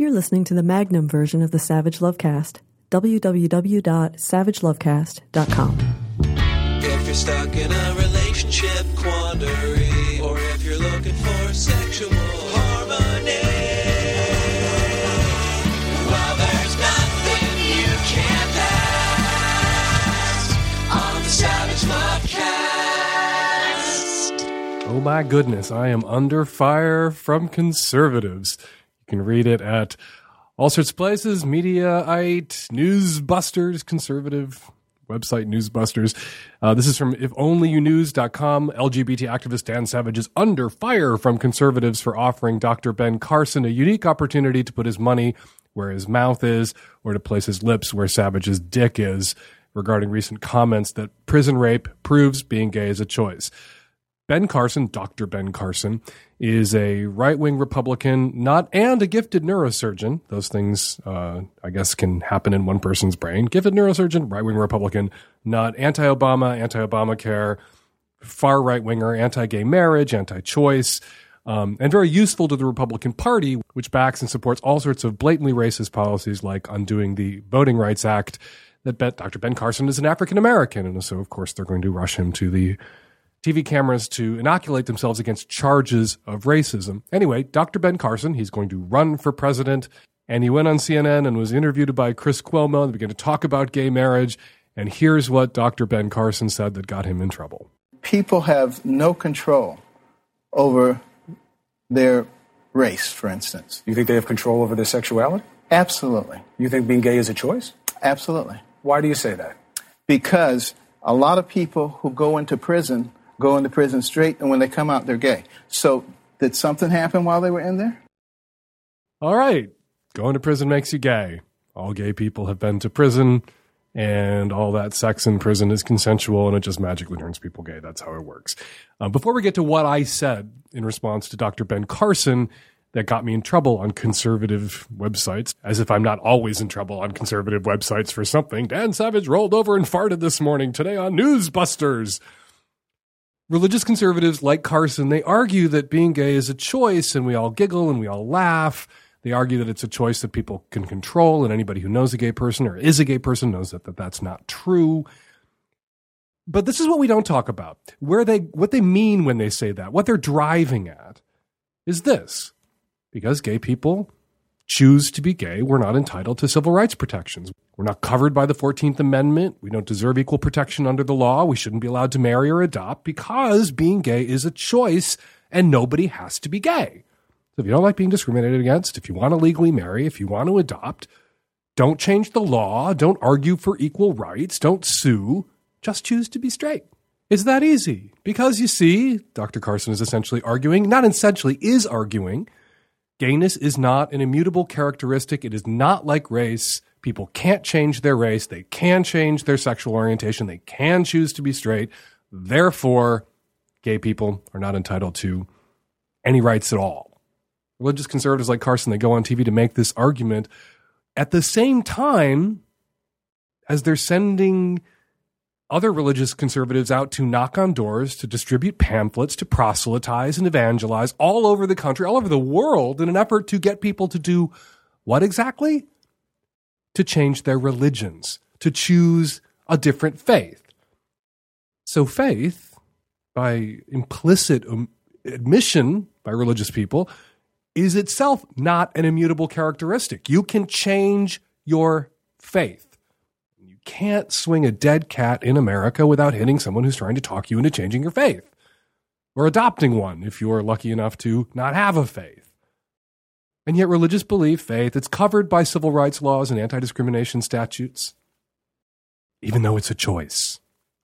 You're listening to the Magnum version of the Savage Lovecast. www.savagelovecast.com. If you're stuck in a relationship quandary, or if you're looking for sexual harmony, well, there's nothing you can't pass on the Savage Lovecast. Oh my goodness, I am under fire from conservatives. You can read it at all sorts of places Mediaite, Newsbusters, conservative website Newsbusters. Uh, this is from ifonlyyounews.com. LGBT activist Dan Savage is under fire from conservatives for offering Dr. Ben Carson a unique opportunity to put his money where his mouth is or to place his lips where Savage's dick is regarding recent comments that prison rape proves being gay is a choice. Ben Carson, Dr. Ben Carson, is a right wing Republican, not and a gifted neurosurgeon. Those things, uh, I guess, can happen in one person's brain. Gifted neurosurgeon, right wing Republican, not anti Obama, anti Obamacare, far right winger, anti gay marriage, anti choice. Um, and very useful to the Republican Party, which backs and supports all sorts of blatantly racist policies like undoing the Voting Rights Act. That bet Dr. Ben Carson is an African American, and so of course they're going to rush him to the TV cameras to inoculate themselves against charges of racism. Anyway, Dr. Ben Carson, he's going to run for president, and he went on CNN and was interviewed by Chris Cuomo and began to talk about gay marriage. And here's what Dr. Ben Carson said that got him in trouble. People have no control over their race, for instance. You think they have control over their sexuality? Absolutely. You think being gay is a choice? Absolutely. Why do you say that? Because a lot of people who go into prison go into prison straight, and when they come out, they're gay. So, did something happen while they were in there? All right, going to prison makes you gay. All gay people have been to prison, and all that sex in prison is consensual, and it just magically turns people gay. That's how it works. Uh, before we get to what I said in response to Dr. Ben Carson, that got me in trouble on conservative websites, as if I'm not always in trouble on conservative websites for something. Dan Savage rolled over and farted this morning today on Newsbusters. Religious conservatives like Carson, they argue that being gay is a choice, and we all giggle and we all laugh. They argue that it's a choice that people can control, and anybody who knows a gay person or is a gay person knows that, that that's not true. But this is what we don't talk about. Where they what they mean when they say that, what they're driving at is this. Because gay people choose to be gay, we're not entitled to civil rights protections. We're not covered by the 14th Amendment. We don't deserve equal protection under the law. We shouldn't be allowed to marry or adopt because being gay is a choice and nobody has to be gay. So if you don't like being discriminated against, if you want to legally marry, if you want to adopt, don't change the law. Don't argue for equal rights. Don't sue. Just choose to be straight. It's that easy. Because you see, Dr. Carson is essentially arguing, not essentially, is arguing, gayness is not an immutable characteristic. It is not like race. People can't change their race. They can change their sexual orientation. They can choose to be straight. Therefore, gay people are not entitled to any rights at all. Religious conservatives like Carson, they go on TV to make this argument at the same time as they're sending other religious conservatives out to knock on doors, to distribute pamphlets, to proselytize and evangelize all over the country, all over the world in an effort to get people to do what exactly? to change their religions, to choose a different faith. So, faith, by implicit admission by religious people, is itself not an immutable characteristic. You can change your faith. You can't swing a dead cat in America without hitting someone who's trying to talk you into changing your faith or adopting one if you're lucky enough to not have a faith. And yet, religious belief, faith, it's covered by civil rights laws and anti discrimination statutes, even though it's a choice,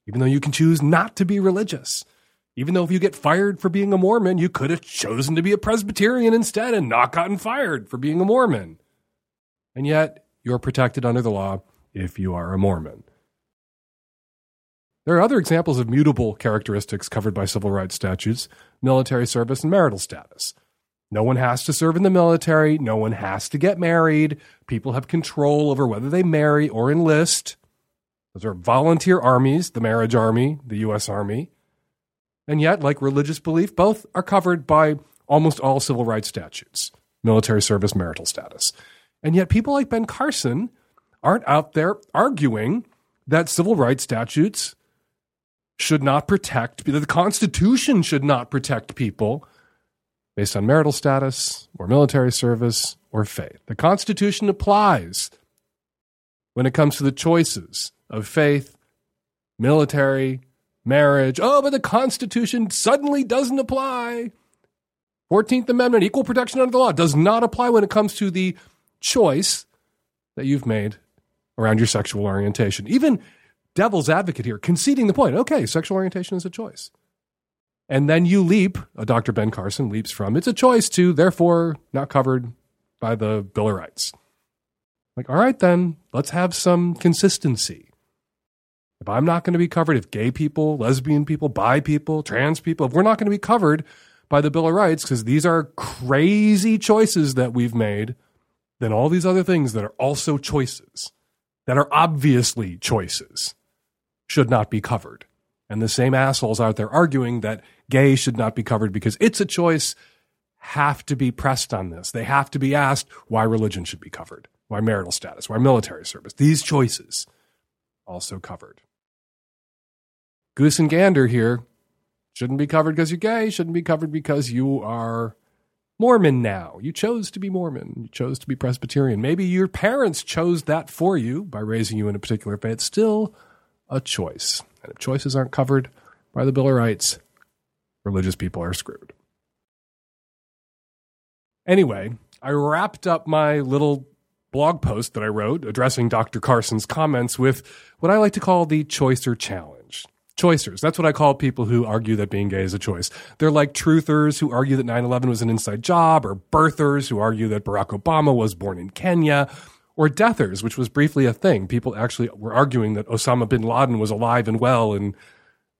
even though you can choose not to be religious. Even though if you get fired for being a Mormon, you could have chosen to be a Presbyterian instead and not gotten fired for being a Mormon. And yet, you're protected under the law if you are a Mormon. There are other examples of mutable characteristics covered by civil rights statutes military service and marital status. No one has to serve in the military. No one has to get married. People have control over whether they marry or enlist. Those are volunteer armies, the marriage army, the U.S. Army. And yet, like religious belief, both are covered by almost all civil rights statutes. military service, marital status. And yet, people like Ben Carson aren't out there arguing that civil rights statutes should not protect, that the Constitution should not protect people based on marital status or military service or faith. The Constitution applies when it comes to the choices of faith, military, marriage. Oh, but the Constitution suddenly doesn't apply. 14th Amendment, equal protection under the law, does not apply when it comes to the choice that you've made around your sexual orientation. Even devil's advocate here, conceding the point okay, sexual orientation is a choice. And then you leap, uh, Dr. Ben Carson leaps from it's a choice to therefore not covered by the Bill of Rights. Like, all right, then let's have some consistency. If I'm not going to be covered, if gay people, lesbian people, bi people, trans people, if we're not going to be covered by the Bill of Rights, because these are crazy choices that we've made, then all these other things that are also choices, that are obviously choices, should not be covered. And the same assholes out there arguing that gay should not be covered because it's a choice have to be pressed on this. They have to be asked why religion should be covered, why marital status, why military service. These choices also covered. Goose and gander here shouldn't be covered because you're gay, shouldn't be covered because you are Mormon now. You chose to be Mormon. You chose to be Presbyterian. Maybe your parents chose that for you by raising you in a particular faith. It's Still a choice. And if choices aren't covered by the Bill of Rights, religious people are screwed. Anyway, I wrapped up my little blog post that I wrote addressing Dr. Carson's comments with what I like to call the choicer challenge. Choicers. That's what I call people who argue that being gay is a choice. They're like truthers who argue that 9 11 was an inside job, or birthers who argue that Barack Obama was born in Kenya, or deathers, which was briefly a thing. People actually were arguing that Osama bin Laden was alive and well and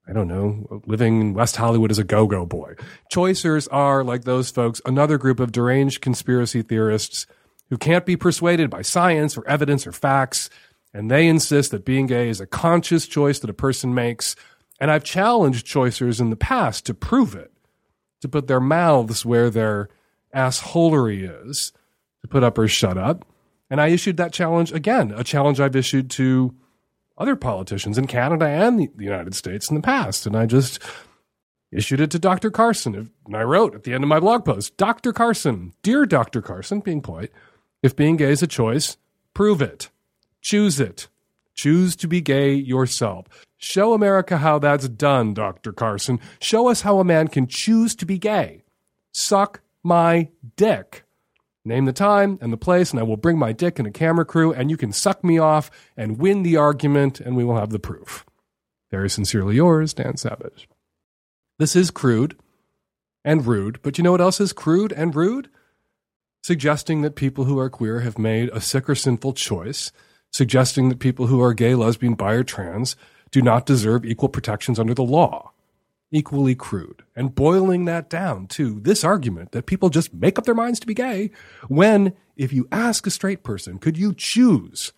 I don't know, living in West Hollywood as a go go boy. Choicers are, like those folks, another group of deranged conspiracy theorists who can't be persuaded by science or evidence or facts. And they insist that being gay is a conscious choice that a person makes. And I've challenged choicers in the past to prove it, to put their mouths where their assholery is, to put up or shut up. And I issued that challenge again, a challenge I've issued to other politicians in Canada and the United States in the past. And I just issued it to Dr. Carson. And I wrote at the end of my blog post Dr. Carson, dear Dr. Carson, being polite, if being gay is a choice, prove it. Choose it. Choose to be gay yourself. Show America how that's done, Dr. Carson. Show us how a man can choose to be gay. Suck my dick. Name the time and the place, and I will bring my dick and a camera crew, and you can suck me off and win the argument, and we will have the proof. Very sincerely yours, Dan Savage. This is crude and rude, but you know what else is crude and rude? Suggesting that people who are queer have made a sick or sinful choice, suggesting that people who are gay, lesbian, bi, or trans do not deserve equal protections under the law. Equally crude. And boiling that down to this argument that people just make up their minds to be gay when if you ask a straight person could you choose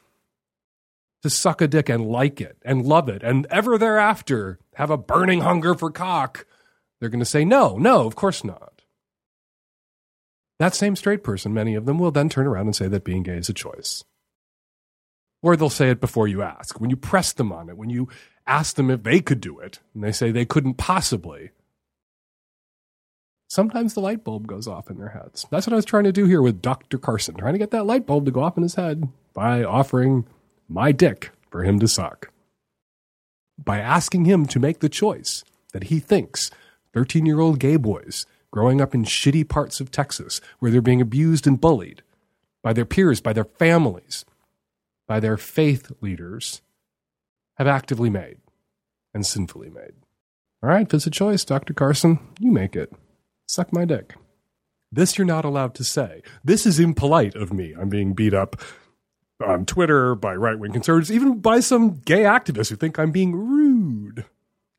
to suck a dick and like it and love it and ever thereafter have a burning hunger for cock they're going to say no no of course not. That same straight person many of them will then turn around and say that being gay is a choice or they'll say it before you ask when you press them on it when you ask them if they could do it, and they say they couldn't possibly. Sometimes the light bulb goes off in their heads. That's what I was trying to do here with Dr. Carson, trying to get that light bulb to go off in his head by offering my dick for him to suck. By asking him to make the choice that he thinks 13 year old gay boys growing up in shitty parts of Texas where they're being abused and bullied by their peers, by their families, by their faith leaders, have actively made and sinfully made. All right, if it's a choice, Dr. Carson, you make it. Suck my dick. This you're not allowed to say. This is impolite of me. I'm being beat up on Twitter by right wing conservatives, even by some gay activists who think I'm being rude.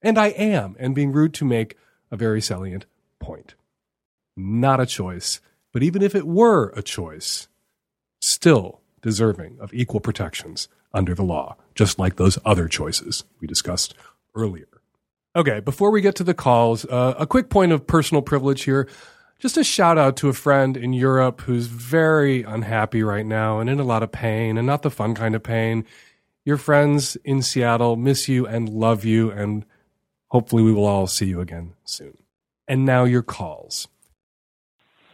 And I am, and being rude to make a very salient point. Not a choice, but even if it were a choice, still deserving of equal protections under the law, just like those other choices we discussed earlier. Okay, before we get to the calls, uh, a quick point of personal privilege here. just a shout out to a friend in Europe who's very unhappy right now and in a lot of pain and not the fun kind of pain. Your friends in Seattle miss you and love you, and hopefully we will all see you again soon. And now your calls.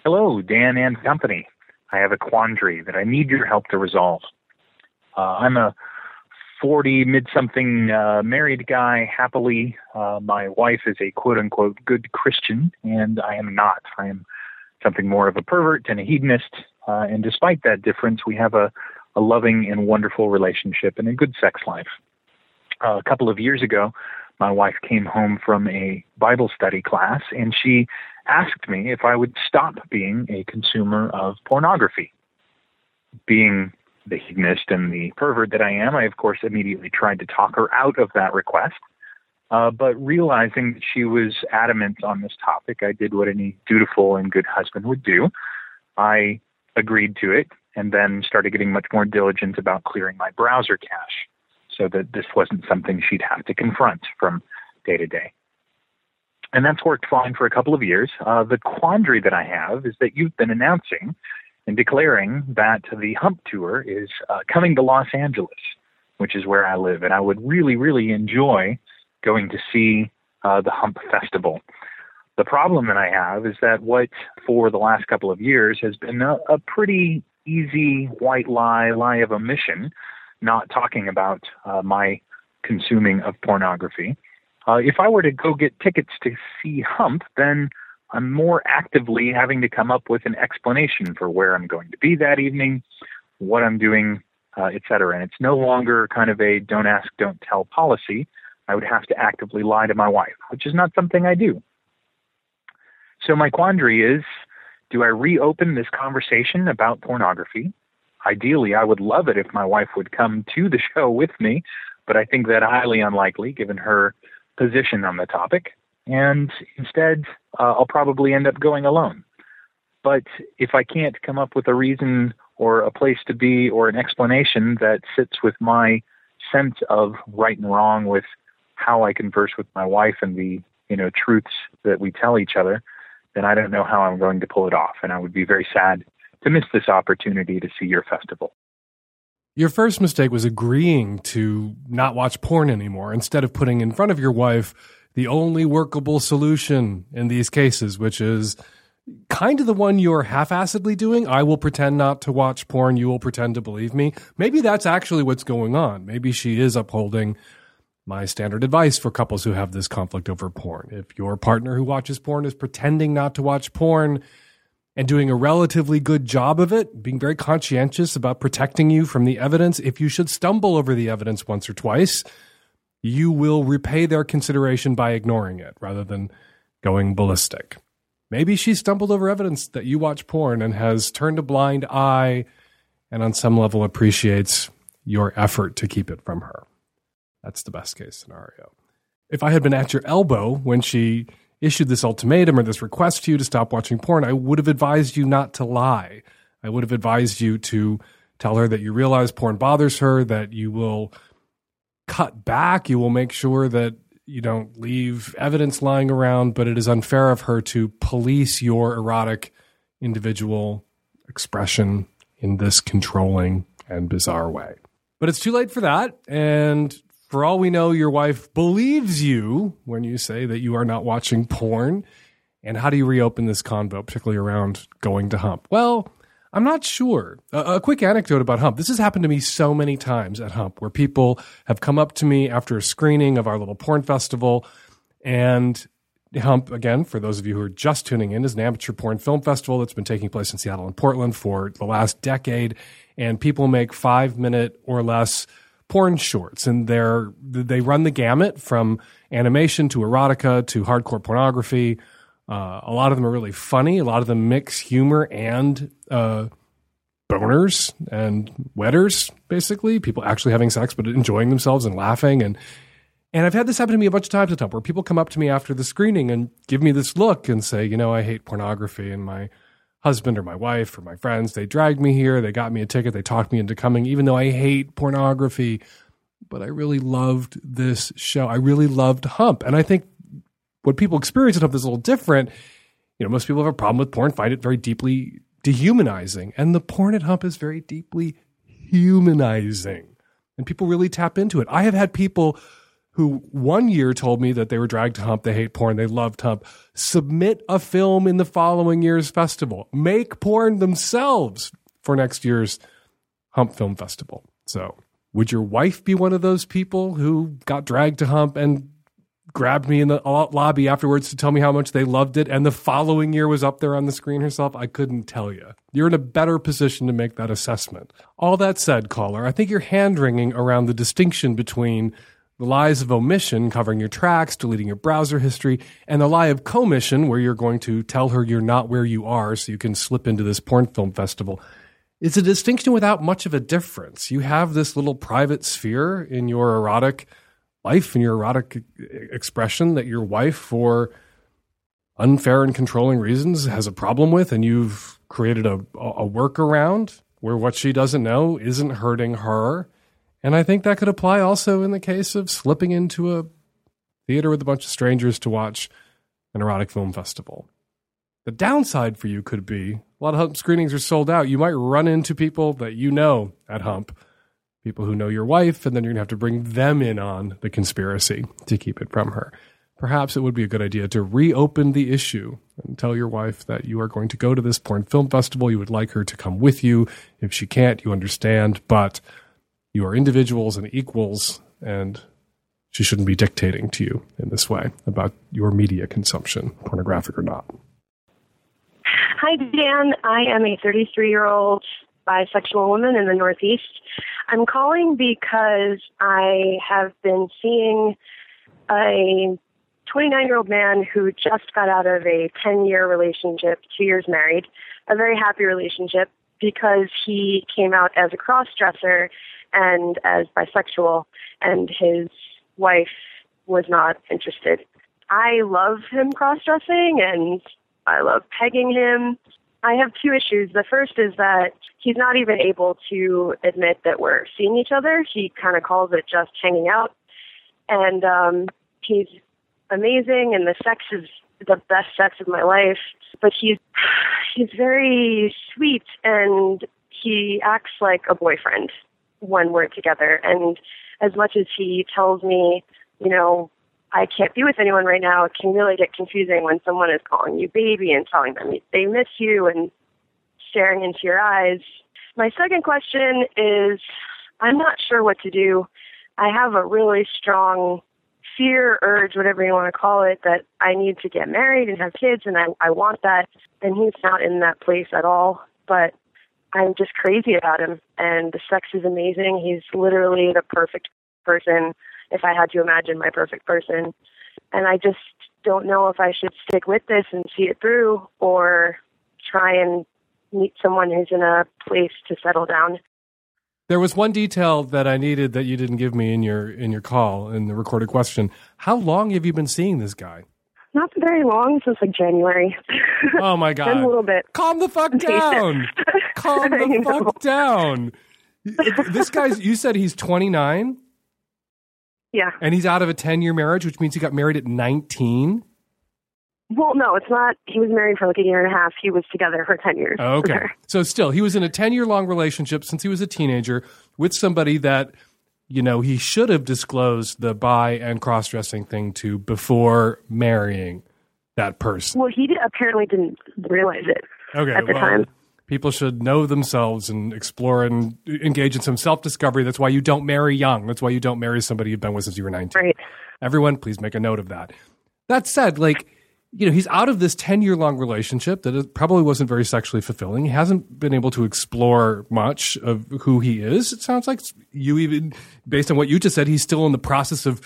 Hello, Dan and company. I have a quandary that I need your help to resolve. Uh, I'm a 40 mid something uh, married guy happily. Uh, my wife is a quote unquote good Christian, and I am not. I am something more of a pervert and a hedonist. Uh, and despite that difference, we have a, a loving and wonderful relationship and a good sex life. Uh, a couple of years ago, my wife came home from a Bible study class and she asked me if I would stop being a consumer of pornography. Being the hedonist and the pervert that I am, I of course immediately tried to talk her out of that request. Uh, but realizing that she was adamant on this topic, I did what any dutiful and good husband would do. I agreed to it and then started getting much more diligent about clearing my browser cache so that this wasn't something she'd have to confront from day to day. And that's worked fine for a couple of years. Uh, the quandary that I have is that you've been announcing and declaring that the Hump Tour is uh, coming to Los Angeles, which is where I live. And I would really, really enjoy going to see uh, the Hump Festival. The problem that I have is that what for the last couple of years has been a, a pretty easy white lie, lie of omission, not talking about uh, my consuming of pornography. Uh, if I were to go get tickets to see Hump, then I'm more actively having to come up with an explanation for where I'm going to be that evening, what I'm doing, uh, et cetera. And it's no longer kind of a don't ask, don't tell policy. I would have to actively lie to my wife, which is not something I do. So my quandary is do I reopen this conversation about pornography? Ideally, I would love it if my wife would come to the show with me, but I think that highly unlikely given her position on the topic. And instead, uh, I'll probably end up going alone. But if I can't come up with a reason or a place to be or an explanation that sits with my sense of right and wrong with how I converse with my wife and the you know truths that we tell each other, then I don't know how I'm going to pull it off. And I would be very sad to miss this opportunity to see your festival. Your first mistake was agreeing to not watch porn anymore instead of putting in front of your wife the only workable solution in these cases, which is kind of the one you're half assedly doing. I will pretend not to watch porn. You will pretend to believe me. Maybe that's actually what's going on. Maybe she is upholding my standard advice for couples who have this conflict over porn. If your partner who watches porn is pretending not to watch porn and doing a relatively good job of it, being very conscientious about protecting you from the evidence, if you should stumble over the evidence once or twice, you will repay their consideration by ignoring it rather than going ballistic. Maybe she stumbled over evidence that you watch porn and has turned a blind eye and on some level appreciates your effort to keep it from her. That's the best case scenario. If I had been at your elbow when she issued this ultimatum or this request to you to stop watching porn, I would have advised you not to lie. I would have advised you to tell her that you realize porn bothers her, that you will cut back, you will make sure that you don't leave evidence lying around, but it is unfair of her to police your erotic individual expression in this controlling and bizarre way. But it's too late for that. And for all we know, your wife believes you when you say that you are not watching porn. And how do you reopen this convo, particularly around going to hump? Well, I'm not sure. A, a, quick anecdote about Hump. This has happened to me so many times at Hump where people have come up to me after a screening of our little porn festival. And Hump, again, for those of you who are just tuning in, is an amateur porn film festival that's been taking place in Seattle and Portland for the last decade. And people make five minute or less porn shorts, and they're they run the gamut from animation to erotica to hardcore pornography. Uh, a lot of them are really funny. A lot of them mix humor and uh, boners and wetters, basically. People actually having sex but enjoying themselves and laughing. And and I've had this happen to me a bunch of times at where people come up to me after the screening and give me this look and say, you know, I hate pornography and my husband or my wife or my friends, they dragged me here, they got me a ticket, they talked me into coming, even though I hate pornography. But I really loved this show. I really loved Hump. And I think what people experience at Hump is a little different you know, most people have a problem with porn, find it very deeply dehumanizing. And the porn at Hump is very deeply humanizing. And people really tap into it. I have had people who one year told me that they were dragged to Hump, they hate porn, they love Hump, submit a film in the following year's festival, make porn themselves for next year's Hump Film Festival. So, would your wife be one of those people who got dragged to Hump and grabbed me in the lobby afterwards to tell me how much they loved it and the following year was up there on the screen herself? I couldn't tell you. You're in a better position to make that assessment. All that said, caller, I think you're hand wringing around the distinction between the lies of omission, covering your tracks, deleting your browser history, and the lie of commission, where you're going to tell her you're not where you are so you can slip into this porn film festival. It's a distinction without much of a difference. You have this little private sphere in your erotic life and your erotic expression that your wife, for unfair and controlling reasons, has a problem with, and you've created a, a workaround where what she doesn't know isn't hurting her and I think that could apply also in the case of slipping into a theater with a bunch of strangers to watch an erotic film festival. The downside for you could be a lot of Hump screenings are sold out. You might run into people that you know at Hump, people who know your wife, and then you're going to have to bring them in on the conspiracy to keep it from her. Perhaps it would be a good idea to reopen the issue and tell your wife that you are going to go to this porn film festival. You would like her to come with you. If she can't, you understand, but you are individuals and equals, and she shouldn't be dictating to you in this way about your media consumption, pornographic or not. Hi, Dan. I am a 33 year old bisexual woman in the Northeast. I'm calling because I have been seeing a 29 year old man who just got out of a 10 year relationship, two years married, a very happy relationship because he came out as a cross dresser and as bisexual, and his wife was not interested. I love him cross dressing and I love pegging him. I have two issues. The first is that he's not even able to admit that we're seeing each other. He kind of calls it just hanging out. And um, he's amazing, and the sex is the best sex of my life. But he's he's very sweet, and he acts like a boyfriend when we're together. And as much as he tells me, you know, I can't be with anyone right now, it can really get confusing when someone is calling you baby and telling them they miss you and staring into your eyes. My second question is I'm not sure what to do. I have a really strong fear, urge, whatever you want to call it, that I need to get married and have kids and I, I want that. And he's not in that place at all. But I'm just crazy about him. And the sex is amazing. He's literally the perfect person if I had to imagine my perfect person. And I just don't know if I should stick with this and see it through or try and meet someone who's in a place to settle down. There was one detail that I needed that you didn't give me in your in your call in the recorded question. How long have you been seeing this guy? Not very long, since like January. Oh my god! a little bit. Calm the fuck down. Calm the fuck down. This guy's. You said he's twenty nine. Yeah. And he's out of a ten year marriage, which means he got married at nineteen. Well, no, it's not. He was married for like a year and a half. He was together for 10 years. Okay. So, still, he was in a 10 year long relationship since he was a teenager with somebody that, you know, he should have disclosed the bi and cross dressing thing to before marrying that person. Well, he did, apparently didn't realize it Okay. at the well, time. People should know themselves and explore and engage in some self discovery. That's why you don't marry young. That's why you don't marry somebody you've been with since you were 19. Right. Everyone, please make a note of that. That said, like, you know, he's out of this 10 year long relationship that probably wasn't very sexually fulfilling. He hasn't been able to explore much of who he is. It sounds like you even, based on what you just said, he's still in the process of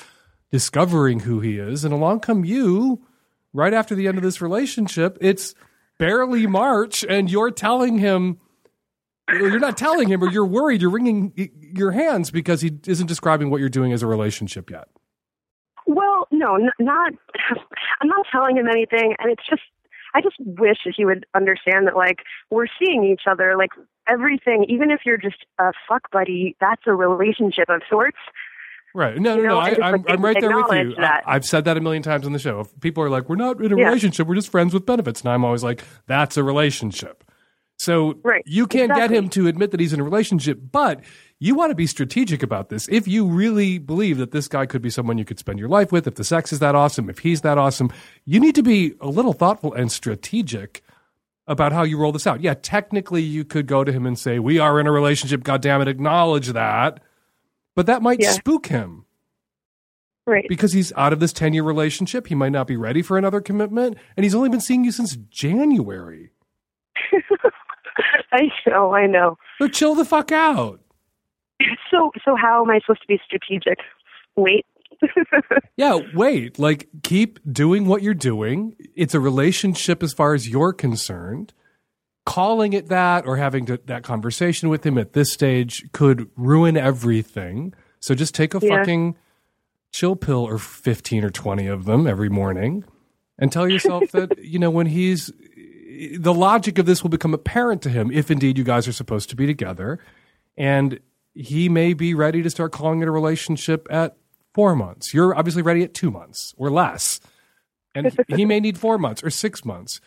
discovering who he is. And along come you right after the end of this relationship. It's barely March, and you're telling him, you're not telling him, or you're worried, you're wringing your hands because he isn't describing what you're doing as a relationship yet. No, n- not. I'm not telling him anything, and it's just. I just wish that he would understand that, like, we're seeing each other, like, everything, even if you're just a fuck buddy, that's a relationship of sorts. Right. No, no, You know, no. I, I'm, like, I'm right there with you. that. I, I've said that a million times on the show. If people are like, we're not in a Yeah. relationship, we're just friends with benefits. And I'm always like, that's a relationship. So Right. you can't get him to admit that he's in a relationship, but you want to be strategic about this. If you really believe that this guy could be someone you could spend your life with, if the sex is that awesome, if he's that awesome, you need to be a little thoughtful and strategic about how you roll this out. Yeah, technically you could go to him and say, "We are in a relationship, God damn it, acknowledge that." But that might Yeah. spook him Right. because he's out of this 10-year relationship. He might not be ready for another commitment, and he's only been seeing you since January. I know, I know. So chill the fuck out. So, so how am I supposed to be strategic? Wait. Yeah, wait. Like, keep doing what you're doing. It's a relationship as far as you're concerned. Calling it that or having to, that conversation with him at this stage could ruin everything. So just take a Yeah. fucking chill pill or 15 or 20 of them every morning and tell yourself that, you know, when he's the logic of this will become apparent to him if indeed you guys are supposed to be together. And he may be ready to start calling it a relationship at four months. You're obviously ready at two months or less. And he may need four months or six months.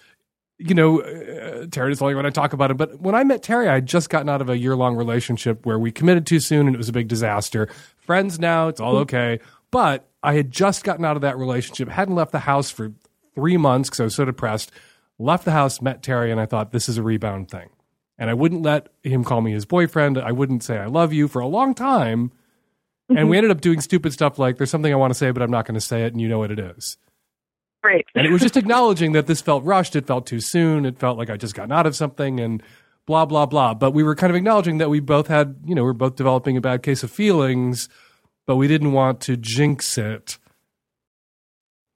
You know, uh, Terry doesn't when I talk about it, but when I met Terry, I had just gotten out of a year long relationship where we committed too soon and it was a big disaster. Friends now, it's all okay. But I had just gotten out of that relationship, hadn't left the house for three months because I was so depressed. Left the house, met Terry, and I thought this is a rebound thing. And I wouldn't let him call me his boyfriend. I wouldn't say I love you for a long time. And we mm-hmm. ended up doing stupid stuff like there's something I want to say, but I'm not going to say it, and you know what it is. Right. And it was just acknowledging that this felt rushed. It felt too soon. It felt like I just gotten out of something and blah, blah, blah. But we were kind of acknowledging that we both had, you know, we are both developing a bad case of feelings, but we didn't want to jinx it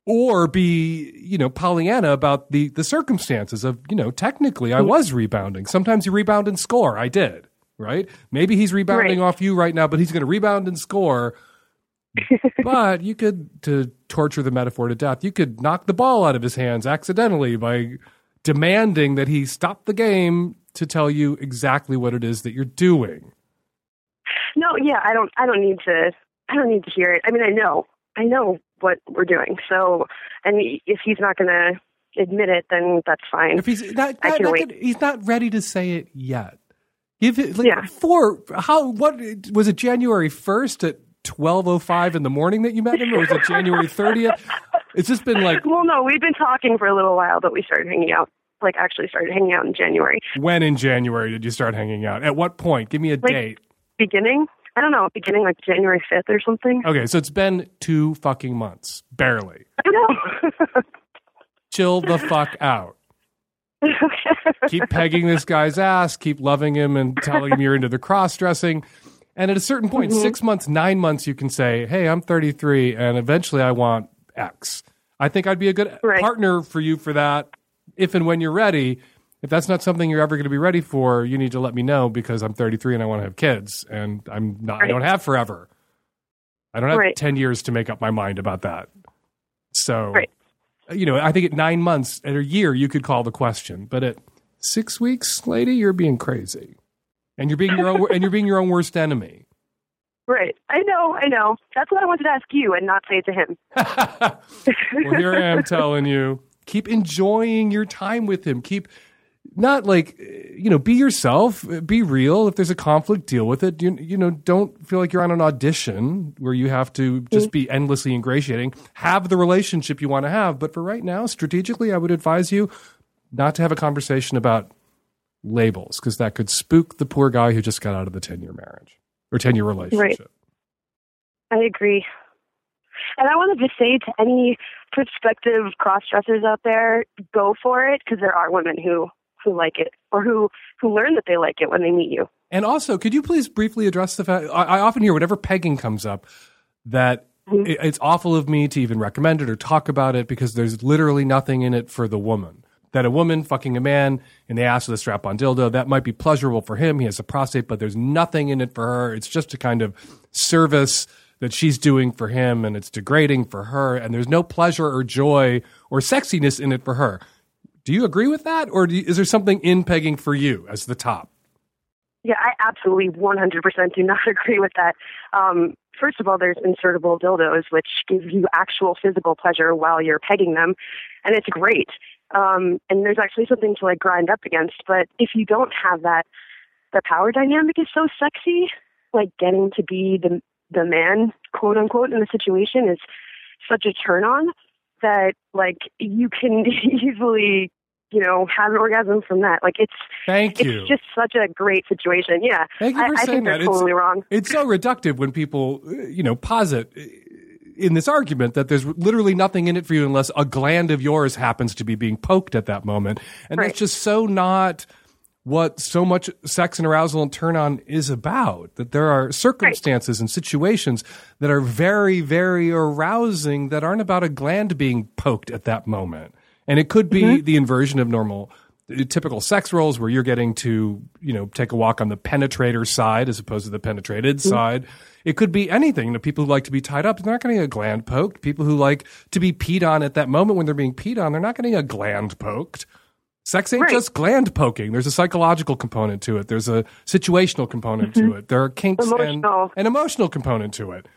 or be, you know, Pollyanna about the, the circumstances of, you know, technically I mm. was rebounding. Sometimes you rebound and score. I did, right? Maybe he's rebounding Right. off you right now, but he's going to rebound and score but you could to torture the metaphor to death you could knock the ball out of his hands accidentally by demanding that he stop the game to tell you exactly what it is that you're doing No, yeah, I don't. I don't need to. I don't need to hear it. I mean, I know. I know what we're doing. So, and if he's not going to admit it, then that's fine. if he's not, I not- can not wait. gonna- he's not ready to say it yet give it like Yeah. for how what was it january 1st at 1205 in the morning that you met him or was it january 30th it's just been like Well, no, we've been talking for a little while, but we started hanging out. Like, actually started hanging out in January. when in january did you start hanging out at what point give me a Like- date Beginning? I don't know. Beginning like January fifth or something. Okay, so it's been two fucking months, barely. I know. Chill the fuck out. Keep pegging this guy's ass. Keep loving him and telling him you're into the cross dressing. And at a certain point, Mm-hmm. six months, nine months, you can say, "Hey, I'm 33, and eventually I want X." I think I'd be a good Right. partner for you for that, if and when you're ready. If that's not something you're ever going to be ready for, you need to let me know because I'm 33 and I want to have kids, and I'm not. I don't have forever. I don't have Right. 10 years to make up my mind about that. So, Right. Uh, you know, I think at nine months, at a year, you could call the question. But at six weeks, lady, you're being crazy, and you're being your own, and you're being your own worst enemy. right. I know. I know. That's what I wanted to ask you and not say to him. well, here I am telling you, keep enjoying your time with him. Keep not like you know, be yourself, be real. If there's a conflict, deal with it. You, you know, don't feel like you're on an audition where you have to just be endlessly ingratiating. Have the relationship you want to have, but for right now, strategically, I would advise you not to have a conversation about labels because that could spook the poor guy who just got out of the 10 year marriage or 10 year relationship. right. I agree. And I wanted to say to any prospective cross dressers out there, go for it because there are women who who like it or who who learn that they like it when they meet you. And also, could you please briefly address the fact I, I often hear whenever pegging comes up that mm-hmm. it, it's awful of me to even recommend it or talk about it because there's literally nothing in it for the woman. That a woman fucking a man in the ass with a strap on dildo, that might be pleasurable for him. He has a prostate, but there's nothing in it for her. It's just a kind of service that she's doing for him and it's degrading for her. And there's no pleasure or joy or sexiness in it for her. Do you agree with that? Or you, is there something in pegging for you as the top? Yeah, I absolutely 100% do not agree with that. Um, first of all, there's insertable dildos, which give you actual physical pleasure while you're pegging them, and it's great. Um, and there's actually something to like grind up against. But if you don't have that, the power dynamic is so sexy. Like getting to be the the man, quote unquote, in the situation is such a turn on that like you can easily you know have an orgasm from that like it's Thank you. it's just such a great situation yeah Thank you for I saying think they're that. It's- totally wrong It's so reductive when people, you know, posit in this argument that there's literally nothing in it for you unless a gland of yours happens to be being poked at that moment. And Right. that's just so not what so much sex and arousal and turn on is about. That there are circumstances and situations that are very, very arousing that aren't about a gland being poked at that moment. And it could be Mm-hmm. the inversion of normal uh, typical sex roles where you're getting to, you know, take a walk on the penetrator side as opposed to the penetrated Mm-hmm. side. It could be anything. You know, people who like to be tied up, they're not getting a gland poked. People who like to be peed on at that moment when they're being peed on, they're not getting a gland poked. Sex ain't Right. just gland poking. There's a psychological component to it. There's a situational component to it. There are kinks and Mm-hmm. An emotional component to it.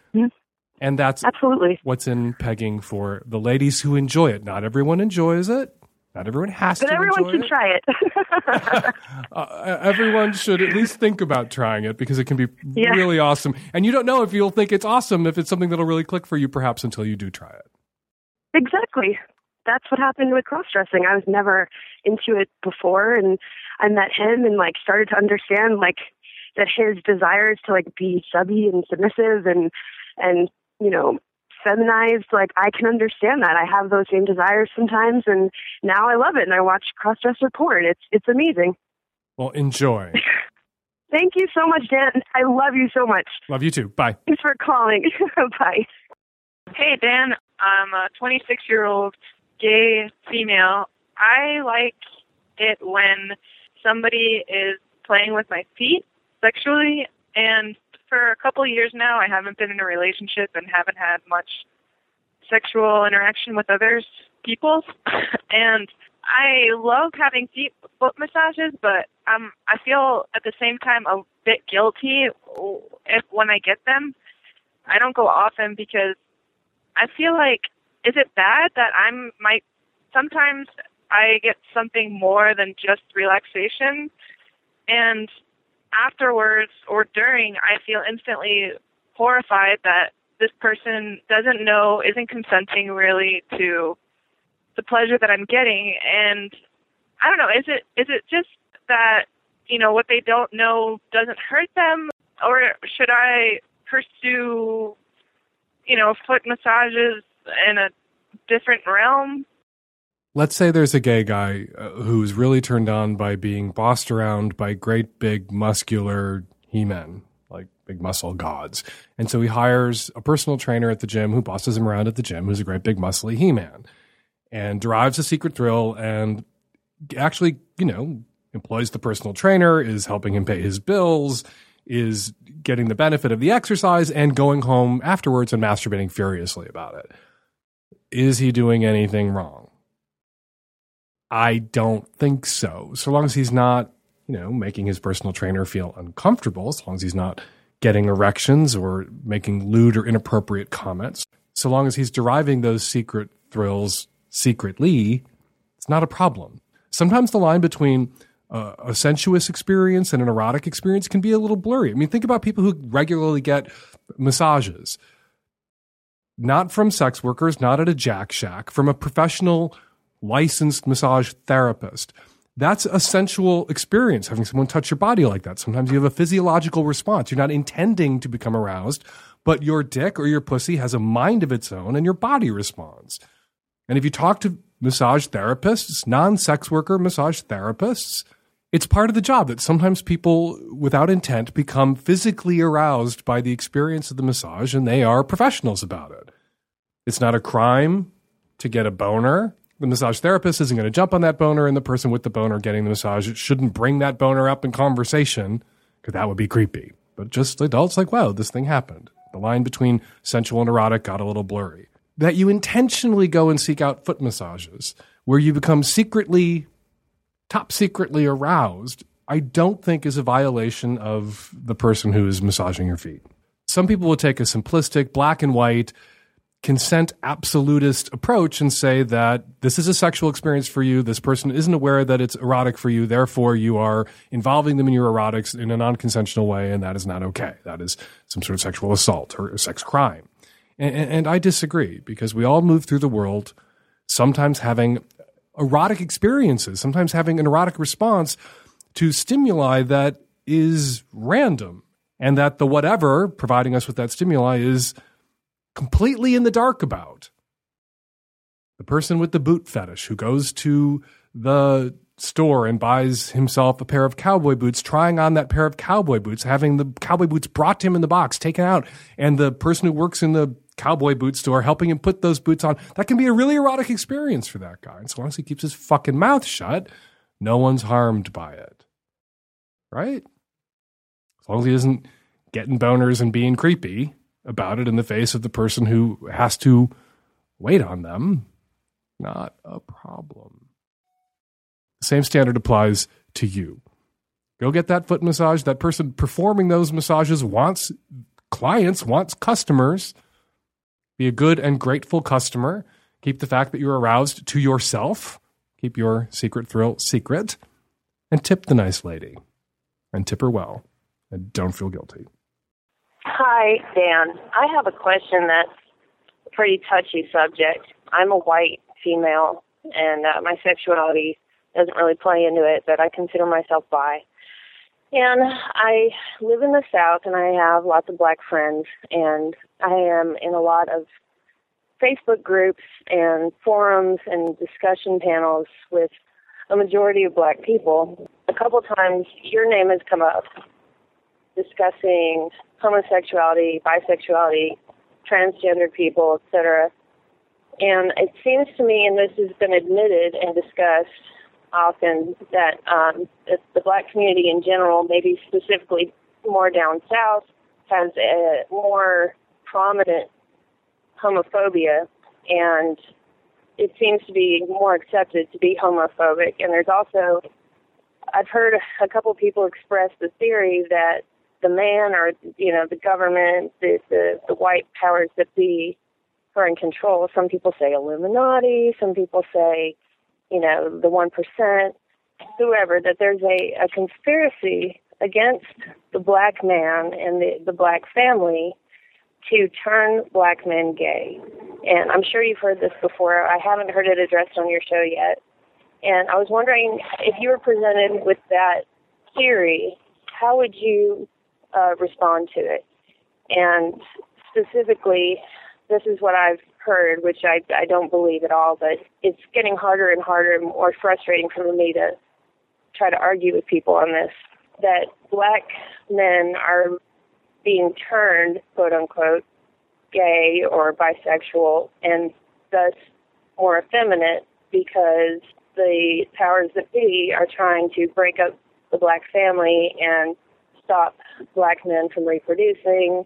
And that's absolutely what's in pegging for the ladies who enjoy it. Not everyone enjoys it. Not everyone has but to But everyone should it. try it Uh, everyone should at least think about trying it because it can be Yeah. really awesome. And you don't know if you'll think it's awesome if it's something that'll really click for you, perhaps until you do try it. Exactly. That's what happened with cross dressing. I was never into it before and I met him and like started to understand like that his desires to like be chubby and submissive and and you know feminized like I can understand that. I have those same desires sometimes and now I love it and I watch cross dresser porn. It's it's amazing. Well, enjoy. Thank you so much, Dan. I love you so much. Love you too. Bye. Thanks for calling. Bye. Hey, Dan. I'm a 26 year old gay female. I like it when somebody is playing with my feet sexually, and for a couple of years now, I haven't been in a relationship and haven't had much sexual interaction with others people. and I love having feet foot massages, but um, I feel at the same time a bit guilty if when I get them. I don't go often because I feel like is it bad that I'm might sometimes I get something more than just relaxation? And afterwards or during I feel instantly horrified that this person doesn't know isn't consenting really to the pleasure that I'm getting. And I don't know is it is it just that you know what they don't know doesn't hurt them? Or should I pursue you know foot massages in a different realm Let's say there's a gay guy uh, who's really turned on by being bossed around by great big muscular he-men, like big muscle gods. And so he hires a personal trainer at the gym who bosses him around at the gym, who's a great big muscly he-man and derives a secret thrill and actually, you know, employs the personal trainer, is helping him pay his bills, is getting the benefit of the exercise and going home afterwards and masturbating furiously about it. Is he doing anything wrong? I don't think so. So long as he's not, you know, making his personal trainer feel uncomfortable, as long as he's not getting erections or making lewd or inappropriate comments, so long as he's deriving those secret thrills secretly, it's not a problem. Sometimes the line between uh, a sensuous experience and an erotic experience can be a little blurry. I mean, think about people who regularly get massages, not from sex workers, not at a jack shack, from a professional licensed massage therapist. That's a sensual experience, having someone touch your body like that. Sometimes you have a physiological response. You're not intending to become aroused, but your dick or your pussy has a mind of its own and your body responds. And if you talk to massage therapists, non sex worker massage therapists, it's part of the job that sometimes people without intent become physically aroused by the experience of the massage and they are professionals about it. It's not a crime to get a boner. The massage therapist isn't going to jump on that boner and the person with the boner getting the massage shouldn't bring that boner up in conversation because that would be creepy. But just adults like, wow, this thing happened. The line between sensual and erotic got a little blurry. That you intentionally go and seek out foot massages where you become secretly top secretly aroused I don't think is a violation of the person who is massaging your feet. Some people will take a simplistic, black and white, consent absolutist approach and say that this is a sexual experience for you. This person isn't aware that it's erotic for you. Therefore, you are involving them in your erotics in a non consensual way, and that is not okay. That is some sort of sexual assault or sex crime. And, and I disagree because we all move through the world sometimes having erotic experiences, sometimes having an erotic response to stimuli that is random and that the whatever providing us with that stimuli is completely in the dark about. The person with the boot fetish who goes to the store and buys himself a pair of cowboy boots, trying on that pair of cowboy boots, having the cowboy boots brought to him in the box, taken out, and the person who works in the cowboy boot store helping him put those boots on. That can be a really erotic experience for that guy. And so long as he keeps his fucking mouth shut, no one's harmed by it. Right? As long as he isn't getting boners and being creepy about it in the face of the person who has to wait on them, not a problem. The same standard applies to you. Go get that foot massage. That person performing those massages wants clients, wants customers. Be a good and grateful customer. Keep the fact that you're aroused to yourself. Keep your secret thrill secret. And tip the nice lady. And tip her well. And don't feel guilty. Hi, Dan. I have a question that's a pretty touchy subject. I'm a white female, and uh, my sexuality doesn't really play into it, but I consider myself bi. And I live in the South, and I have lots of black friends, and I am in a lot of Facebook groups and forums and discussion panels with a majority of black people. A couple times your name has come up discussing homosexuality, bisexuality, transgender people, etc. And it seems to me, and this has been admitted and discussed often, that um, the black community in general, maybe specifically more down south, has a more prominent homophobia, and it seems to be more accepted to be homophobic. And there's also, I've heard a couple people express the theory that the man or you know the government, the the, the white powers that be, are in control. Some people say Illuminati. Some people say, you know, the one percent, whoever. That there's a, a conspiracy against the black man and the the black family to turn black men gay. And I'm sure you've heard this before. I haven't heard it addressed on your show yet. And I was wondering if you were presented with that theory, how would you uh, respond to it. And specifically, this is what I've heard, which I, I don't believe at all, but it's getting harder and harder and more frustrating for me to try to argue with people on this that black men are being turned, quote unquote, gay or bisexual and thus more effeminate because the powers that be are trying to break up the black family and stop black men from reproducing,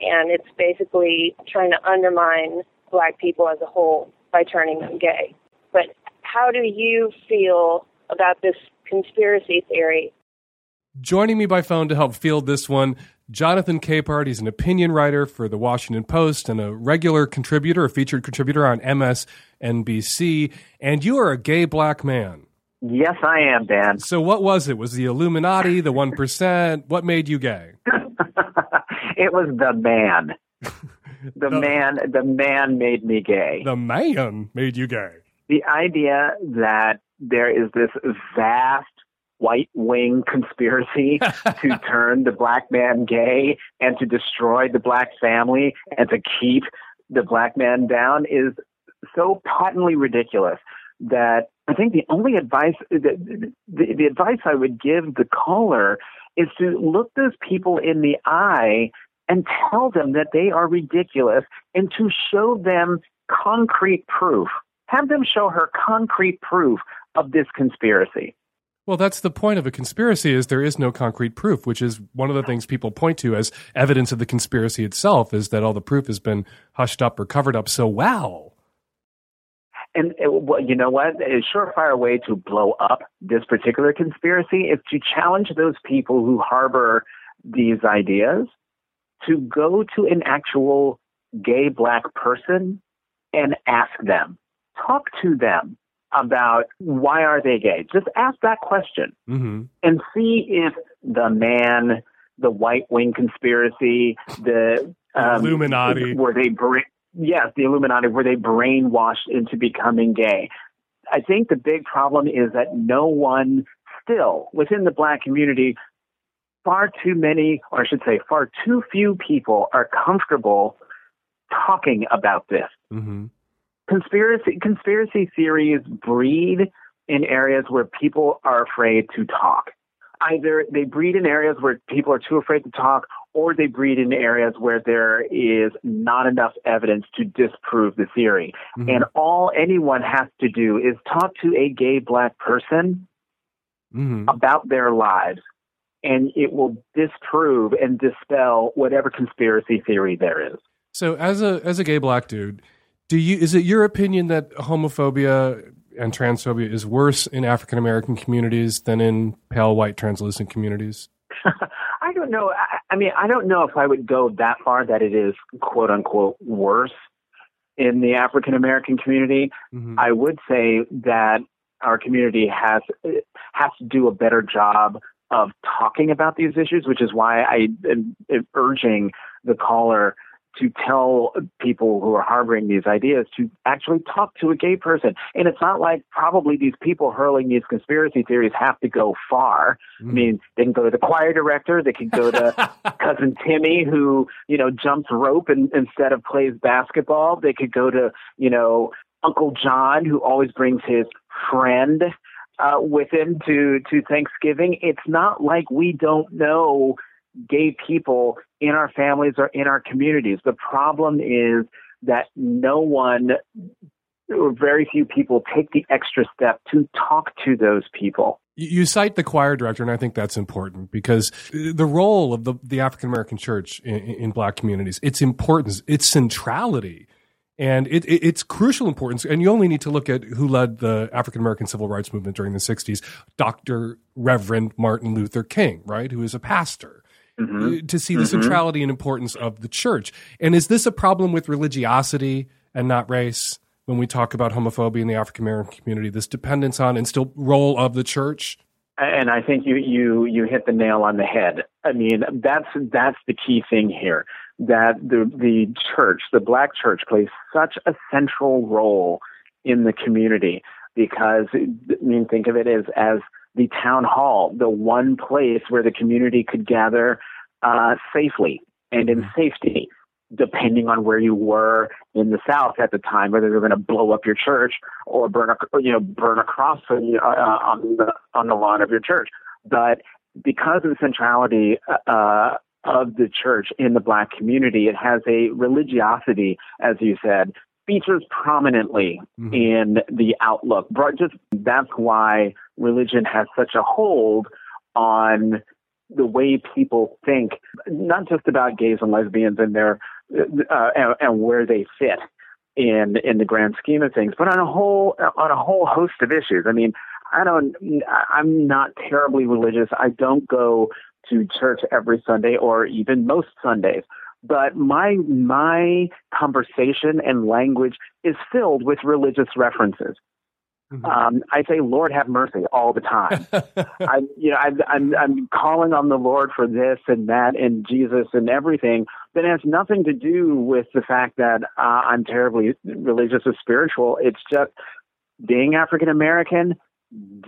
and it's basically trying to undermine black people as a whole by turning them gay. But how do you feel about this conspiracy theory? Joining me by phone to help field this one, Jonathan Capehart. He's an opinion writer for the Washington Post and a regular contributor, a featured contributor on MSNBC. And you are a gay black man. Yes, I am, Dan. So, what was it? Was the Illuminati, the 1%? What made you gay? it was the man. The, the man, the man made me gay. The man made you gay. The idea that there is this vast white wing conspiracy to turn the black man gay and to destroy the black family and to keep the black man down is so patently ridiculous that I think the only advice, the, the, the advice I would give the caller is to look those people in the eye and tell them that they are ridiculous and to show them concrete proof. Have them show her concrete proof of this conspiracy. Well, that's the point of a conspiracy is there is no concrete proof, which is one of the things people point to as evidence of the conspiracy itself is that all the proof has been hushed up or covered up so well. And uh, well, you know what? A surefire way to blow up this particular conspiracy is to challenge those people who harbor these ideas to go to an actual gay black person and ask them, talk to them about why are they gay. Just ask that question Mm-hmm. and see if the man, the white wing conspiracy, the um, Illuminati. were they bra- yes, the Illuminati were they brainwashed into becoming gay. I think the big problem is that no one still within the black community far too many or I should say far too few people are comfortable talking about this Mm-hmm. conspiracy conspiracy theories breed in areas where people are afraid to talk. Either they breed in areas where people are too afraid to talk, or they breed in areas where there is not enough evidence to disprove the theory. Mhm. And all anyone has to do is talk to a gay black person Mm-hmm. about their lives, and it will disprove and dispel whatever conspiracy theory there is. So as a as a gay black dude, do you is it your opinion that homophobia and transphobia is worse in African American communities than in pale white translucent communities? I don't know. I, I mean, I don't know if I would go that far that it is quote unquote worse in the African American community. Mhm. I would say that our community has has to do a better job of talking about these issues, which is why I am, urging the caller to tell people who are harboring these ideas to actually talk to a gay person. And it's not like probably these people hurling these conspiracy theories have to go far. I mm. mean, they can go to the choir director, they can go to cousin Timmy who, you know, jumps rope and, instead of plays basketball. They could go to, you know, Uncle John who always brings his friend uh, with him to to Thanksgiving. It's not like we don't know gay people in our families or in our communities. The problem is that no one or very few people take the extra step to talk to those people. You you cite the choir director, and I think that's important because the role of the, the African American church in, in black communities, its importance, its centrality, and it, it, it's crucial importance. And you only need to look at who led the African American civil rights movement during the 60s, Dr. Reverend Martin Luther King, right, who is a pastor. Mm-hmm. To see the centrality and importance of the church. And is this a problem with religiosity and not race when we talk about homophobia in the African American community? This dependence on and still role of the church? And I think you, you, you hit the nail on the head. I mean, that's, that's the key thing here that the, the church, the black church plays such a central role in the community because, I mean, think of it as, as the town hall, the one place where the community could gather uh, safely and in safety, depending on where you were in the South at the time, whether they were going to blow up your church or burn a you know burn a cross on, uh, on the on the lawn of your church. But because of the centrality uh, of the church in the black community, it has a religiosity, as you said, features prominently Mhm. in the outlook. But Just that's why religion has such a hold on the way people think, not just about gays and lesbians and their uh, and, and where they fit in in the grand scheme of things, but on a whole on a whole host of issues. I mean, I don't. I'm not terribly religious. I don't go to church every Sunday or even most Sundays. But my my conversation and language is filled with religious references. Um, I say, "Lord, have mercy" all the time. I, you know, I'm, I'm I'm calling on the Lord for this and that and Jesus and everything. That has nothing to do with the fact that uh, I'm terribly religious or spiritual. It's just being African American.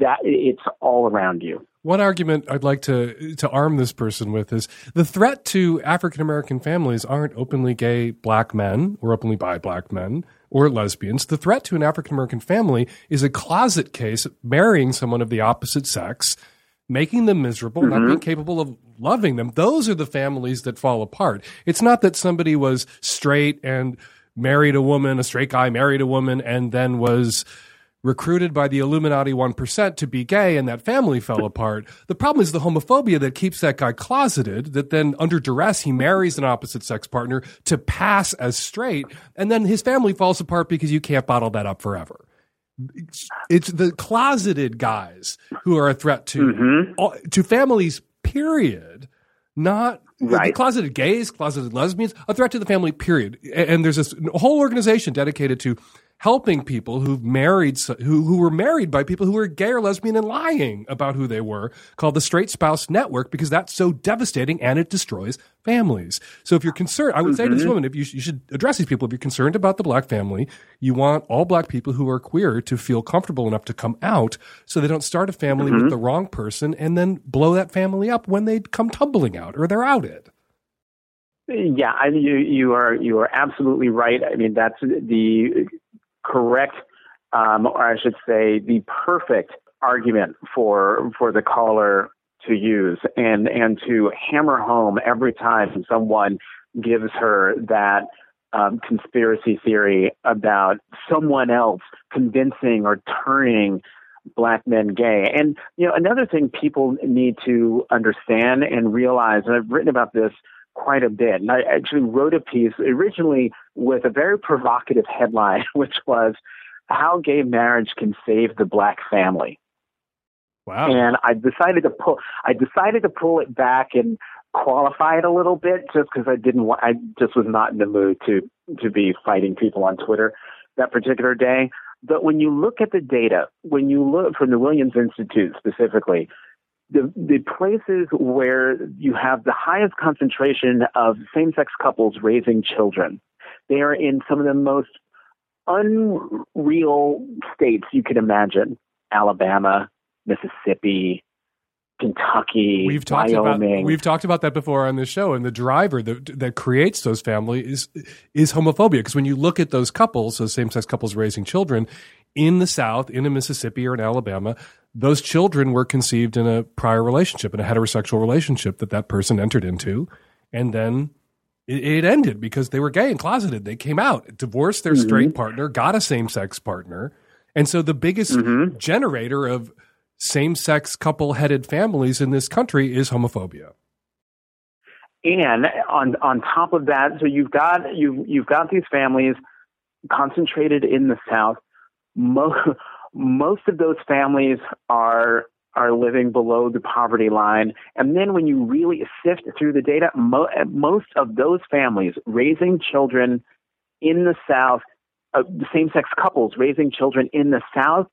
That it's all around you. One argument I'd like to to arm this person with is the threat to African American families aren't openly gay black men or openly bi black men or lesbians. The threat to an African American family is a closet case marrying someone of the opposite sex, making them miserable, not mm-hmm. being capable of loving them. Those are the families that fall apart. It's not that somebody was straight and married a woman, a straight guy married a woman, and then was recruited by the Illuminati 1% to be gay and that family fell apart. The problem is the homophobia that keeps that guy closeted, that then under duress, he marries an opposite sex partner to pass as straight. And then his family falls apart because you can't bottle that up forever. it's the closeted guys who are a threat to Mm-hmm. all- to families. Period. Not Right. closeted gays, closeted lesbians, a threat to the family. Period. And there's this whole organization dedicated to helping people who've married who who were married by people who were gay or lesbian and lying about who they were called the straight spouse network because that's so devastating and it destroys families. So if you're concerned i would say to this mm-hmm. woman if you, you should address these people. If you're concerned about the black family you want all black people who are queer to feel comfortable enough to come out so they don't start a family with mm-hmm. the wrong person and then blow that family up when they come tumbling out or they're outed. Yeah, I, you you are you are absolutely right. I mean, that's the correct, um, or I should say, the perfect argument for for the caller to use and and to hammer home every time someone gives her that um, conspiracy theory about someone else convincing or turning black men gay. And you know, another thing people need to understand and realize, and I've written about this quite a bit. And I actually wrote a piece originally with a very provocative headline, which was "How Gay Marriage Can Save the Black Family." wow And I decided to pull. I decided to pull it back and qualify it a little bit, just because I didn't. want I just was not in the mood to to be fighting people on Twitter that particular day. But when you look at the data, when you look from the Williams Institute specifically, the the places where you have the highest concentration of same sex couples raising children, they are in some of the most unreal states you could imagine: Alabama, Mississippi, Kentucky, We've talked Wyoming. about we've talked about that before on this show, and the driver that that creates those families is is homophobia. Because when you look at those couples, those same sex couples raising children in the South, in a Mississippi or in Alabama, those children were conceived in a prior relationship, in a heterosexual relationship that that person entered into, and then it, ended because they were gay and closeted. They came out, divorced their mm-hmm. straight partner, got a same sex partner, and so the biggest mm-hmm. generator of same sex couple headed families in this country is homophobia. And on on top of that, so you've got you you've got these families concentrated in the South. Most most of those families are are living below the poverty line. And then when you really sift through the data, mo- most of those families raising children in the South, uh, same sex couples raising children in the South,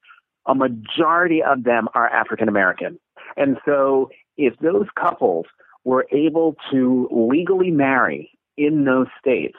a majority of them are African American. And so if those couples were able to legally marry in those states,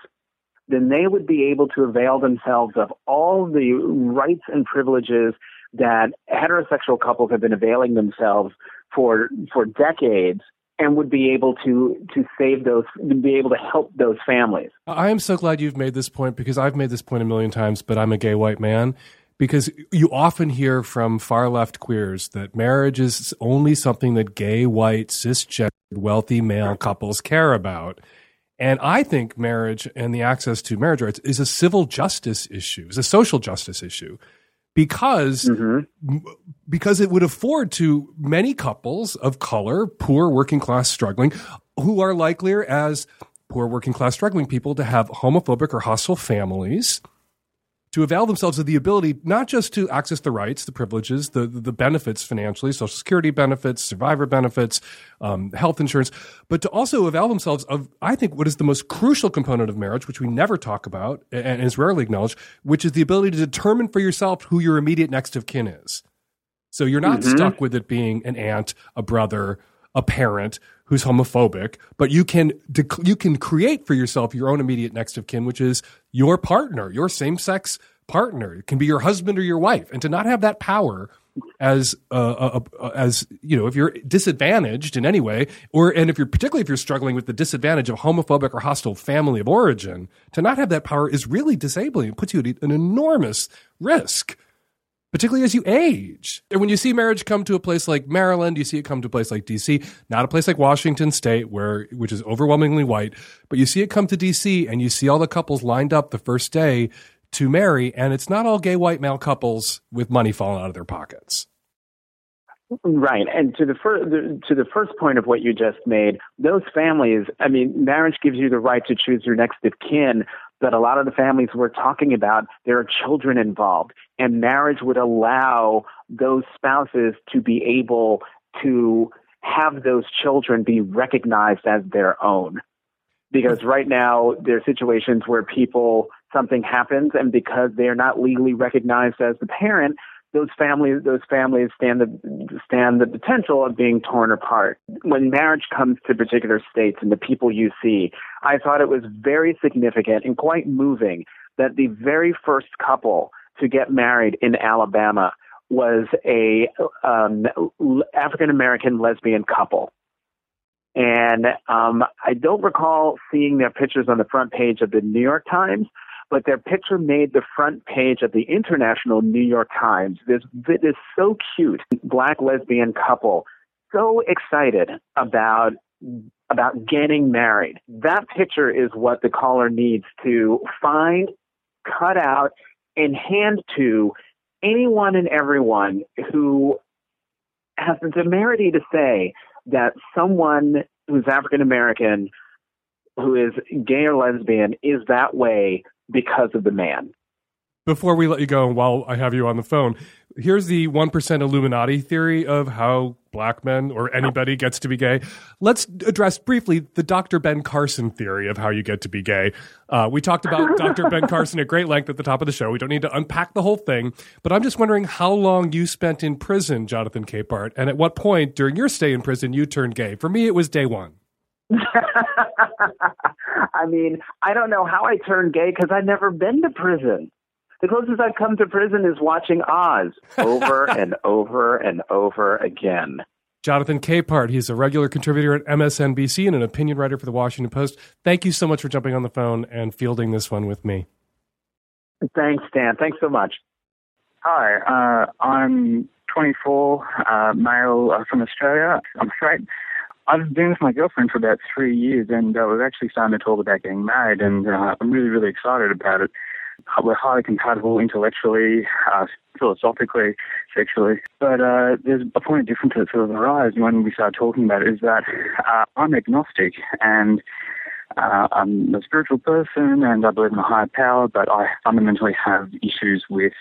then they would be able to avail themselves of all the rights and privileges that heterosexual couples have been availing themselves for for decades and would be able to to save those be able to help those families. I am so glad you've made this point because I've made this point a million times, but I'm a gay white man. Because you often hear from far left queers that marriage is only something that gay, white, cisgender, wealthy male couples care about. And I think marriage and the access to marriage rights is a civil justice issue, is a social justice issue, because mm-hmm. because it would afford to many couples of color, poor, working class, struggling, who are likelier as poor, working class, struggling people to have homophobic or hostile families to avail themselves of the ability not just to access the rights, the privileges, the the benefits financially, social security benefits, survivor benefits, um, health insurance, but to also avail themselves of, I think, what is the most crucial component of marriage, which we never talk about and is rarely acknowledged, which is the ability to determine for yourself who your immediate next of kin is. So you're not stuck with it being an aunt, a brother, a parent who's homophobic, but you can dec- you can create for yourself your own immediate next of kin, which is your partner, your same sex partner. It can be your husband or your wife, and to not have that power as uh, uh, as you know, if you're disadvantaged in any way, or and if you're particularly if you're struggling with the disadvantage of homophobic or hostile family of origin, to not have that power is really disabling. It puts you at an enormous risk particularly as you age. And when you see marriage come to a place like Maryland, you see it come to a place like DC, not a place like Washington State, where which is overwhelmingly white, but you see it come to DC and you see all the couples lined up the first day to marry, and it's not all gay white male couples with money falling out of their pockets. Right, and to the first to the first point of what you just made, those families. I mean, marriage gives you the right to choose your next of kin, that a lot of the families we're talking about, there are children involved, and marriage would allow those spouses to be able to have those children be recognized as their own. Because right now, there are situations where people, something happens, and because they're not legally recognized as the parent, those families those families stand the stand the potential of being torn apart. When marriage comes to particular states and the people you see, I thought it was very significant and quite moving that the very first couple to get married in Alabama was a um, African American lesbian couple. And um, I don't recall seeing their pictures on the front page of the New York Times, but their picture made the front page of the International New York Times. This, this so cute black lesbian couple, so excited about about getting married. That picture is what the caller needs to find, cut out, and hand to anyone and everyone who has the temerity to say that someone who's African American, who is gay or lesbian, is that way because of the man. Before we let you go, while I have you on the phone, here's the 1% Illuminati theory of how black men or anybody gets to be gay. Let's address briefly the Dr. Ben Carson theory of how you get to be gay. Uh, we talked about Dr. Ben Carson at great length at the top of the show. We don't need to unpack the whole thing, but I'm just wondering how long you spent in prison, Jonathan Capehart, and at what point during your stay in prison you turned gay. For me, it was day one. I mean, I don't know how I turned gay because I've never been to prison. The closest I've come to prison is watching Oz over and over and over again. Jonathan Capehart, he's a regular contributor at MSNBC and an opinion writer for the Washington Post. Thank you so much for jumping on the phone and fielding this one with me. Thanks, Dan. Thanks so much. Hi, uh, I'm 24, uh, male uh, from Australia. I'm straight. I've been with my girlfriend for about three years, and uh, we're actually starting to talk about getting married, and uh, I'm really, really excited about it. We're highly compatible intellectually, uh, philosophically, sexually, but uh, there's a point of difference that sort of arises when we start talking about it. Is that uh, I'm agnostic, and uh, I'm a spiritual person, and I believe in a higher power, but I fundamentally have issues with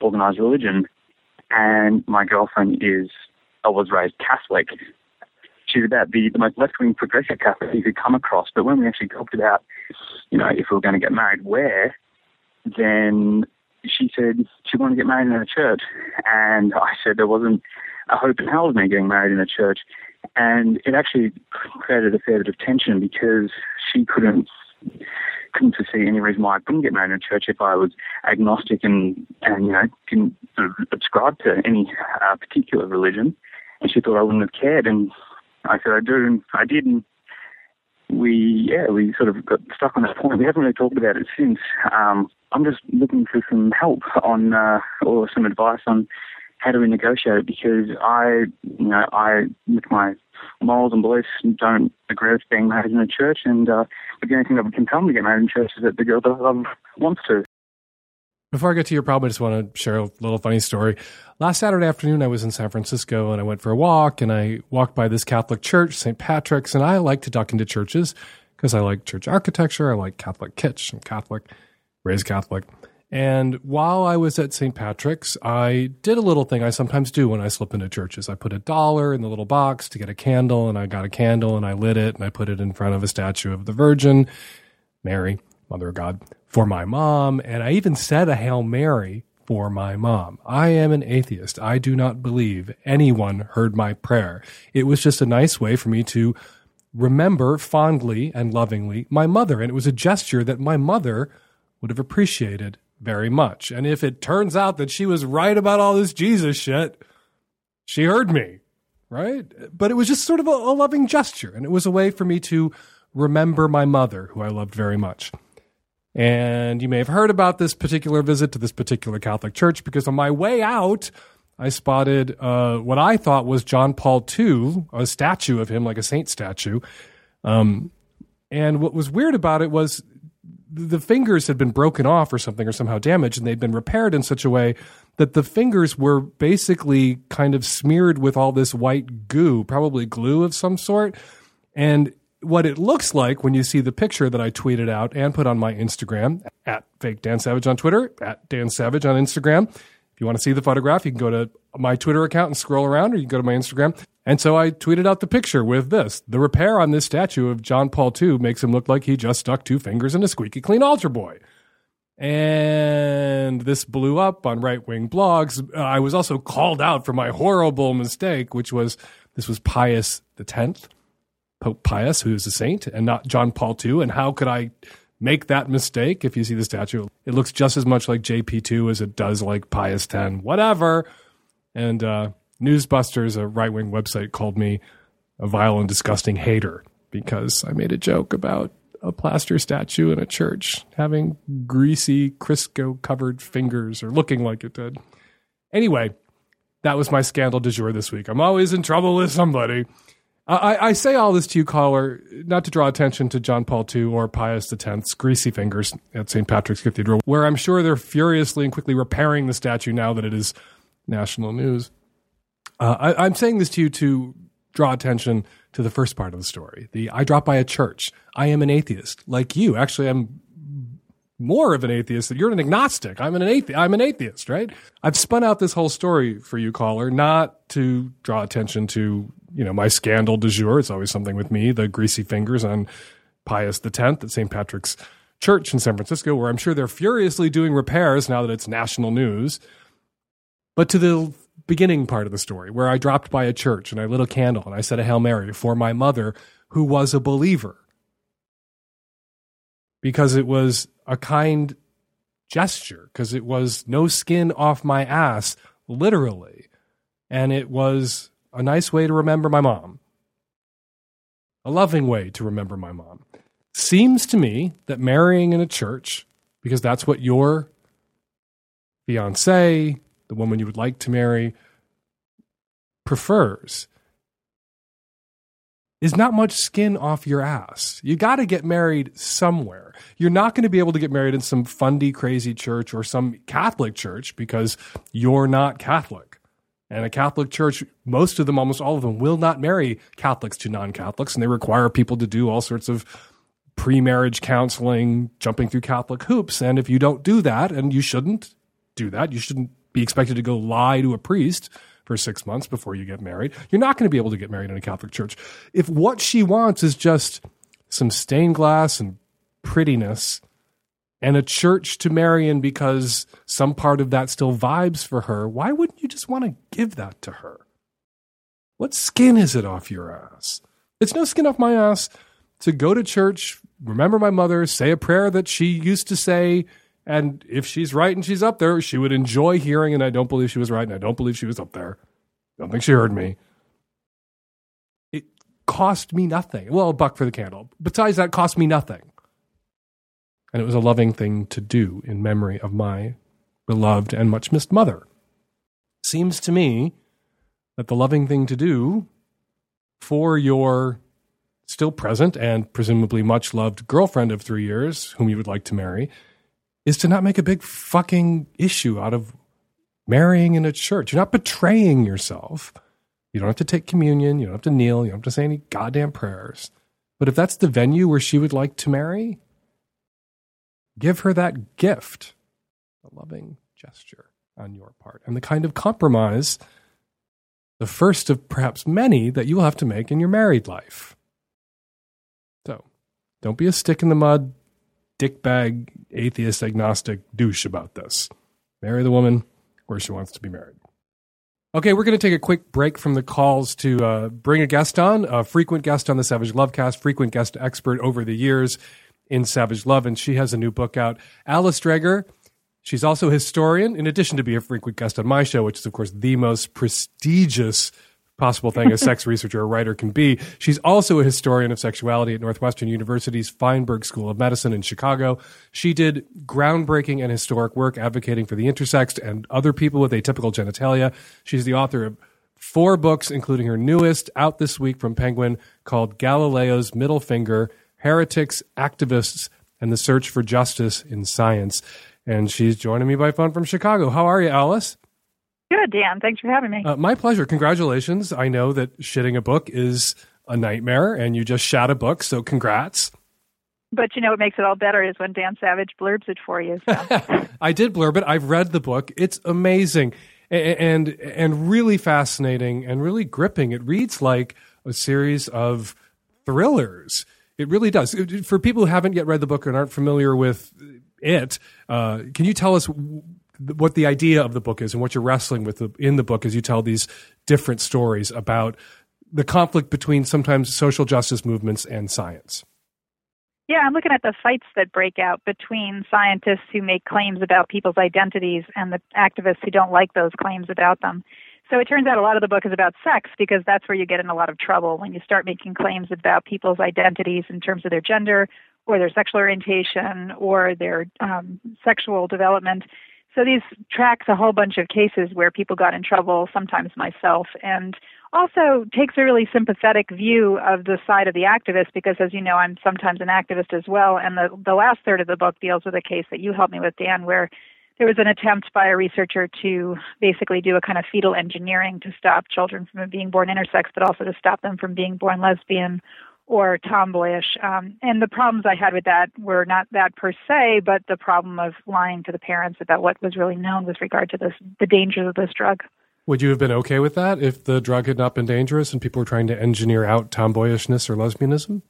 organized religion. And my girlfriend is, I was raised Catholic, she's about the, the most left wing progressive Catholic you could come across. But when we actually talked about, you know, if we were going to get married, where, then she said she wanted to get married in a church. And I said there wasn't a hope in hell of me getting married in a church. And it actually created a fair bit of tension because she couldn't couldn't foresee any reason why I couldn't get married in a church if I was agnostic and and you know didn't sort of subscribe to any uh, particular religion. And she thought I wouldn't have cared. And I said I do, and I did, and we yeah we sort of got stuck on that point. We haven't really talked about it since. Um, I'm just looking for some help on uh, or some advice on how do we negotiate because I you know I with my morals and beliefs don't agree with being married in a church, and uh, the only thing that can tell me to get married in church is that the girl that I love wants to. Before I get to your problem, I just want to share a little funny story. Last Saturday afternoon, I was in San Francisco and I went for a walk and I walked by this Catholic church, St. Patrick's, and I like to duck into churches because I like church architecture. I like Catholic kitsch. I'm Catholic, raised Catholic. And while I was at St. Patrick's, I did a little thing I sometimes do when I slip into churches. I put a dollar in the little box to get a candle, and I got a candle and I lit it and I put it in front of a statue of the Virgin, Mary, Mother of God, for my mom. And I even said a Hail Mary for my mom. I am an atheist. I do not believe anyone heard my prayer. It was just a nice way for me to remember fondly and lovingly my mother. And it was a gesture that my mother would have appreciated very much. And if it turns out that she was right about all this Jesus shit, she heard me, right? But it was just sort of a, a loving gesture. And it was a way for me to remember my mother, who I loved very much. And you may have heard about this particular visit to this particular Catholic church because on my way out, I spotted uh, what I thought was John Paul II, a statue of him, like a saint statue. Um, and what was weird about it was the fingers had been broken off or something or somehow damaged, and they'd been repaired in such a way that the fingers were basically kind of smeared with all this white goo, probably glue of some sort. And what it looks like when you see the picture that I tweeted out and put on my Instagram at fake Dan Savage on Twitter, at Dan Savage on Instagram. If you want to see the photograph, you can go to my Twitter account and scroll around, or you can go to my Instagram. And so I tweeted out the picture with this. The repair on this statue of John Paul II makes him look like he just stuck two fingers in a squeaky clean altar boy. And this blew up on right wing blogs. Uh, I was also called out for my horrible mistake, which was this was Pius X, Pope Pius, who is a saint, and not John Paul II. And how could I make that mistake? If you see the statue, it looks just as much like JP2 as it does like Pius X, whatever. And uh, Newsbusters, a right wing website, called me a vile and disgusting hater because I made a joke about a plaster statue in a church having greasy Crisco covered fingers or looking like it did. Anyway, that was my scandal du jour this week. I'm always in trouble with somebody. I, I say all this to you, caller, not to draw attention to John Paul II or Pius X's greasy fingers at St. Patrick's Cathedral, where I'm sure they're furiously and quickly repairing the statue now that it is national news. Uh, I, I'm saying this to you to draw attention to the first part of the story. The I drop by a church. I am an atheist, like you. Actually, I'm more of an atheist. Than you're an agnostic. I'm an atheist. I'm an atheist, right? I've spun out this whole story for you, caller, not to draw attention to you know my scandal du jour. It's always something with me. The greasy fingers on Pius X at St. Patrick's Church in San Francisco, where I'm sure they're furiously doing repairs now that it's national news. But to the beginning part of the story, where I dropped by a church and I lit a candle and I said a Hail Mary for my mother, who was a believer, because it was a kind gesture, because it was no skin off my ass, literally. And it was a nice way to remember my mom, a loving way to remember my mom. Seems to me that marrying in a church, because that's what your fiance, the woman you would like to marry, prefers, is not much skin off your ass. You got to get married somewhere. You're not going to be able to get married in some fundy, crazy church or some Catholic church because you're not Catholic. And a Catholic church, most of them, almost all of them, will not marry Catholics to non Catholics. And they require people to do all sorts of pre marriage counseling, jumping through Catholic hoops. And if you don't do that, and you shouldn't do that, you shouldn't be expected to go lie to a priest for six months before you get married. You're not going to be able to get married in a Catholic church. If what she wants is just some stained glass and prettiness and a church to marry in because some part of that still vibes for her, why wouldn't just want to give that to her? What skin is it off your ass? It's no skin off my ass to go to church, remember my mother, say a prayer that she used to say, and if she's right and she's up there, she would enjoy hearing, and I don't believe she was right, and I don't believe she was up there. Don't think she heard me. It cost me nothing. Well, a buck for the candle. Besides that, cost me nothing. And it was a loving thing to do in memory of my beloved and much missed mother. Seems to me that the loving thing to do for your still present and presumably much loved girlfriend of three years, whom you would like to marry, is to not make a big fucking issue out of marrying in a church. You're not betraying yourself. You don't have to take communion. You don't have to kneel. You don't have to say any goddamn prayers. But if that's the venue where she would like to marry, give her that gift, a loving gesture on your part, and the kind of compromise, the first of perhaps many that you will have to make in your married life. So don't be a stick in the mud, dickbag, atheist, agnostic douche about this. Marry the woman where she wants to be married. Okay, we're going to take a quick break from the calls to uh, bring a guest on, a frequent guest on the Savage Lovecast, frequent guest expert over the years in Savage Love, and she has a new book out. Alice Dreger, she's also a historian, in addition to being a frequent guest on my show, which is, of course, the most prestigious possible thing a sex researcher or writer can be. She's also a historian of sexuality at Northwestern University's Feinberg School of Medicine in Chicago. She did groundbreaking and historic work advocating for the intersexed and other people with atypical genitalia. She's the author of four books, including her newest, out this week from Penguin, called Galileo's Middle Finger Heretics, Activists, and the Search for Justice in Science. And she's joining me by phone from Chicago. How are you, Alice? Good, Dan. Thanks for having me. Uh, my pleasure. Congratulations. I know that shitting a book is a nightmare, and you just shot a book. So congrats. But you know what makes it all better is when Dan Savage blurbs it for you. So. I did blurb it. I've read the book. It's amazing and and really fascinating and really gripping. It reads like a series of thrillers. It really does. For people who haven't yet read the book and aren't familiar with it, uh, can you tell us what the idea of the book is and what you're wrestling with in the book as you tell these different stories about the conflict between sometimes social justice movements and science? Yeah, I'm looking at the fights that break out between scientists who make claims about people's identities and the activists who don't like those claims about them. So it turns out a lot of the book is about sex because that's where you get in a lot of trouble when you start making claims about people's identities in terms of their gender or their sexual orientation or their um, sexual development. So these tracks a whole bunch of cases where people got in trouble, sometimes myself, and also takes a really sympathetic view of the side of the activist because as you know I'm sometimes an activist as well and the the last third of the book deals with a case that you helped me with Dan where there was an attempt by a researcher to basically do a kind of fetal engineering to stop children from being born intersex but also to stop them from being born lesbian or tomboyish um, and the problems I had with that were not that per se but the problem of lying to the parents about what was really known with regard to this the dangers of this drug would you have been okay with that if the drug had not been dangerous and people were trying to engineer out tomboyishness or lesbianism?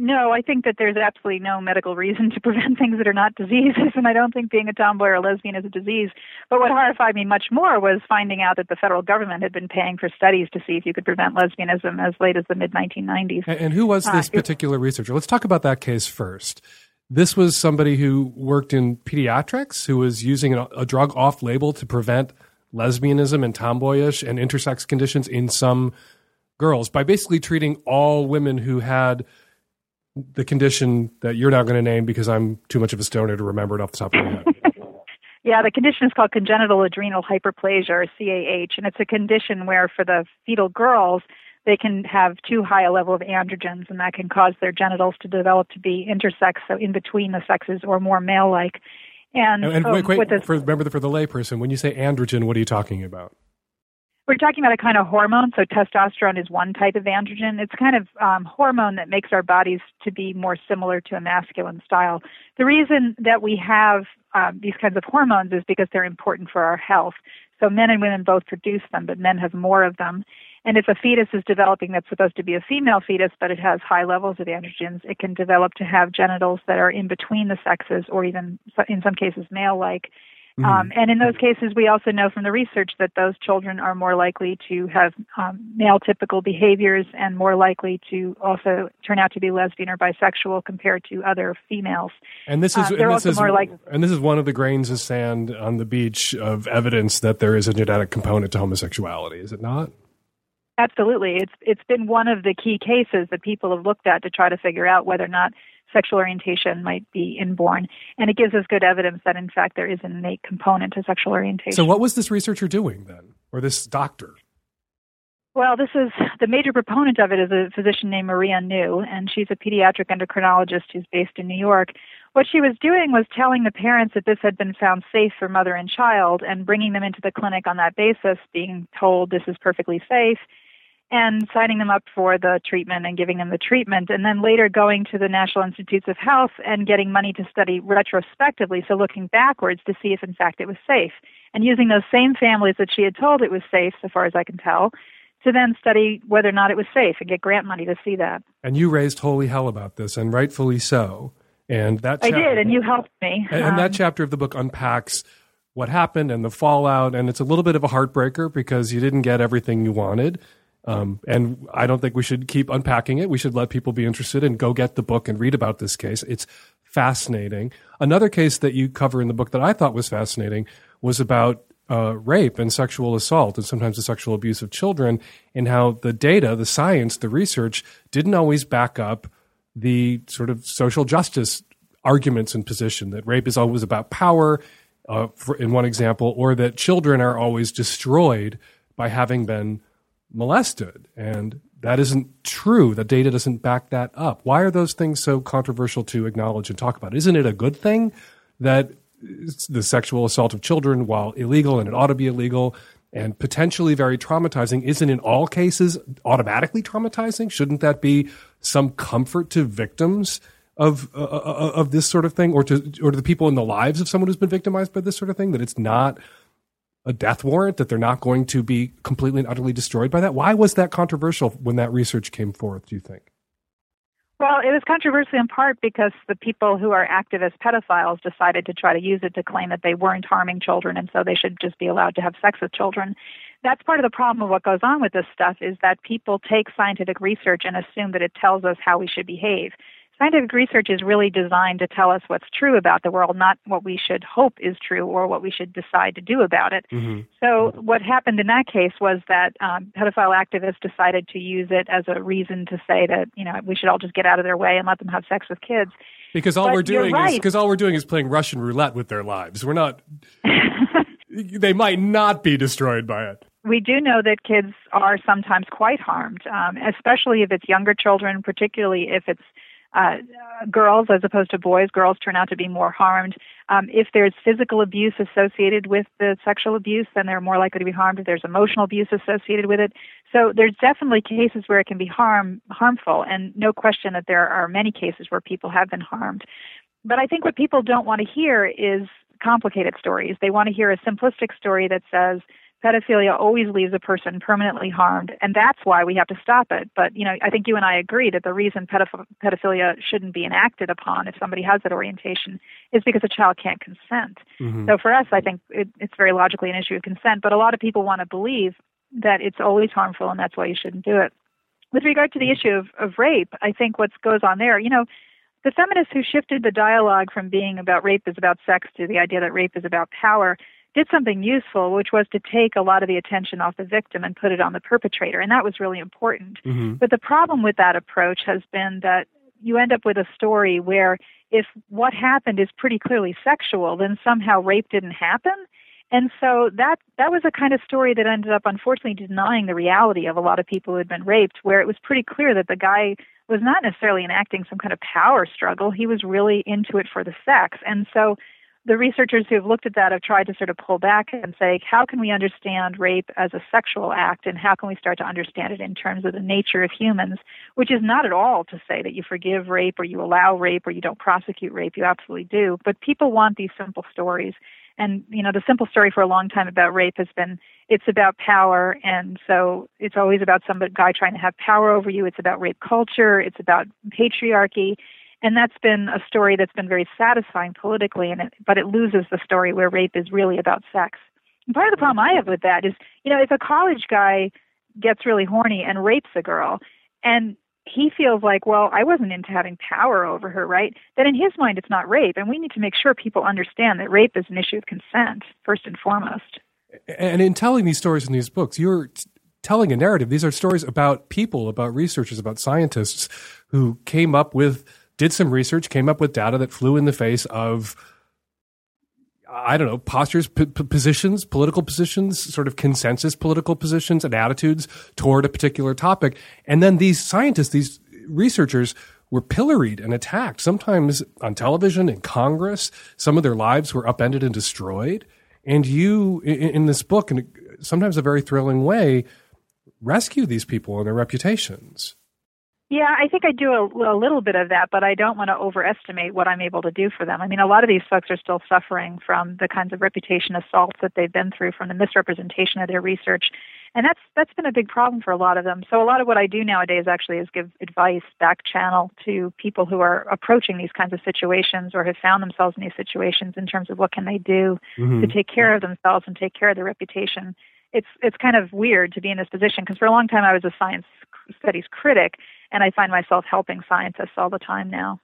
No, I think that there's absolutely no medical reason to prevent things that are not diseases, and I don't think being a tomboy or a lesbian is a disease. But what horrified me much more was finding out that the federal government had been paying for studies to see if you could prevent lesbianism as late as the mid 1990s. And, who was this uh, particular researcher? Let's talk about that case first. This was somebody who worked in pediatrics, who was using a, a drug off label to prevent lesbianism and tomboyish and intersex conditions in some girls by basically treating all women who had the condition that you're not going to name because I'm too much of a stoner to remember it off the top of my head. yeah, the condition is called congenital adrenal hyperplasia or CAH, and it's a condition where for the fetal girls, they can have too high a level of androgens, and that can cause their genitals to develop to be intersex, so in between the sexes or more male like. And, and, and wait, um, wait, this, for, remember for the layperson, when you say androgen, what are you talking about? We're talking about a kind of hormone. So testosterone is one type of androgen. It's kind of um, hormone that makes our bodies to be more similar to a masculine style. The reason that we have um, these kinds of hormones is because they're important for our health. So men and women both produce them, but men have more of them. And if a fetus is developing that's supposed to be a female fetus, but it has high levels of androgens, it can develop to have genitals that are in between the sexes or even in some cases male like. Mm-hmm. Um, and in those cases, we also know from the research that those children are more likely to have um, male typical behaviors and more likely to also turn out to be lesbian or bisexual compared to other females. And this is, uh, and, this is and this is one of the grains of sand on the beach of evidence that there is a genetic component to homosexuality, is it not? Absolutely. It's it's been one of the key cases that people have looked at to try to figure out whether or not sexual orientation might be inborn. And it gives us good evidence that in fact there is an innate component to sexual orientation. So what was this researcher doing then? Or this doctor? Well, this is the major proponent of it is a physician named Maria New, and she's a pediatric endocrinologist who's based in New York. What she was doing was telling the parents that this had been found safe for mother and child and bringing them into the clinic on that basis, being told this is perfectly safe and signing them up for the treatment and giving them the treatment, and then later going to the National Institutes of Health and getting money to study retrospectively, so looking backwards to see if in fact it was safe, and using those same families that she had told it was safe, so far as I can tell, to then study whether or not it was safe and get grant money to see that. And you raised holy hell about this, and rightfully so. And that I did, and you helped me. And, um, that chapter of the book unpacks what happened and the fallout, and it's a little bit of a heartbreaker because you didn't get everything you wanted. Um, and I don't think we should keep unpacking it. We should let people be interested and go get the book and read about this case. It's fascinating. Another case that you cover in the book that I thought was fascinating was about uh, rape and sexual assault and sometimes the sexual abuse of children, and how the data, the science, the research didn't always back up the sort of social justice arguments and position that rape is always about power, uh, for, in one example, or that children are always destroyed by having been molested. And that isn't true. The data doesn't back that up. Why are those things so controversial to acknowledge and talk about? Isn't it a good thing that the sexual assault of children, while illegal and it ought to be illegal, and potentially very traumatizing isn't in all cases automatically traumatizing. Shouldn't that be some comfort to victims of uh, uh, of this sort of thing, or to or to the people in the lives of someone who's been victimized by this sort of thing? That it's not a death warrant, that they're not going to be completely and utterly destroyed by that. Why was that controversial when that research came forth? Do you think? Well, it was controversial in part because the people who are activist pedophiles decided to try to use it to claim that they weren't harming children and so they should just be allowed to have sex with children. That's part of the problem of what goes on with this stuff is that people take scientific research and assume that it tells us how we should behave scientific research is really designed to tell us what's true about the world, not what we should hope is true or what we should decide to do about it. Mm-hmm. So, what happened in that case was that um, pedophile activists decided to use it as a reason to say that you know we should all just get out of their way and let them have sex with kids. Because all but we're doing right. is because all we're doing is playing Russian roulette with their lives. We're not. they might not be destroyed by it we do know that kids are sometimes quite harmed, um, especially if it's younger children, particularly if it's uh, girls as opposed to boys. Girls turn out to be more harmed. Um, if there's physical abuse associated with the sexual abuse, then they're more likely to be harmed. If there's emotional abuse associated with it, so there's definitely cases where it can be harm harmful, and no question that there are many cases where people have been harmed. But I think what people don't want to hear is complicated stories. They want to hear a simplistic story that says pedophilia always leaves a person permanently harmed, and that's why we have to stop it. But you know, I think you and I agree that the reason pedoph- pedophilia shouldn't be enacted upon if somebody has that orientation is because a child can't consent. Mm-hmm. So for us, I think it, it's very logically an issue of consent. But a lot of people want to believe that it's always harmful, and that's why you shouldn't do it. With regard to the issue of, of rape, I think what goes on there, you know, the feminists who shifted the dialogue from being about rape is about sex to the idea that rape is about power did something useful, which was to take a lot of the attention off the victim and put it on the perpetrator. And that was really important. Mm-hmm. But the problem with that approach has been that you end up with a story where if what happened is pretty clearly sexual, then somehow rape didn't happen. And so that that was a kind of story that ended up unfortunately denying the reality of a lot of people who had been raped, where it was pretty clear that the guy was not necessarily enacting some kind of power struggle. He was really into it for the sex. And so the researchers who have looked at that have tried to sort of pull back and say, how can we understand rape as a sexual act and how can we start to understand it in terms of the nature of humans, which is not at all to say that you forgive rape or you allow rape or you don't prosecute rape. You absolutely do. But people want these simple stories. And, you know, the simple story for a long time about rape has been it's about power. And so it's always about some guy trying to have power over you. It's about rape culture. It's about patriarchy and that's been a story that's been very satisfying politically and it, but it loses the story where rape is really about sex. And part of the problem i have with that is you know if a college guy gets really horny and rapes a girl and he feels like well i wasn't into having power over her right? Then in his mind it's not rape and we need to make sure people understand that rape is an issue of consent first and foremost. And in telling these stories in these books you're telling a narrative. These are stories about people about researchers about scientists who came up with did some research, came up with data that flew in the face of I don't know, postures, p- positions, political positions, sort of consensus political positions and attitudes toward a particular topic. And then these scientists, these researchers were pilloried and attacked, sometimes on television, in Congress. Some of their lives were upended and destroyed. And you, in, in this book, in sometimes a very thrilling way, rescue these people and their reputations. Yeah, I think I do a, a little bit of that, but I don't want to overestimate what I'm able to do for them. I mean, a lot of these folks are still suffering from the kinds of reputation assaults that they've been through from the misrepresentation of their research. And that's that's been a big problem for a lot of them. So a lot of what I do nowadays actually is give advice back channel to people who are approaching these kinds of situations or have found themselves in these situations in terms of what can they do mm-hmm. to take care of themselves and take care of their reputation. It's it's kind of weird to be in this position because for a long time I was a science studies critic and I find myself helping scientists all the time now.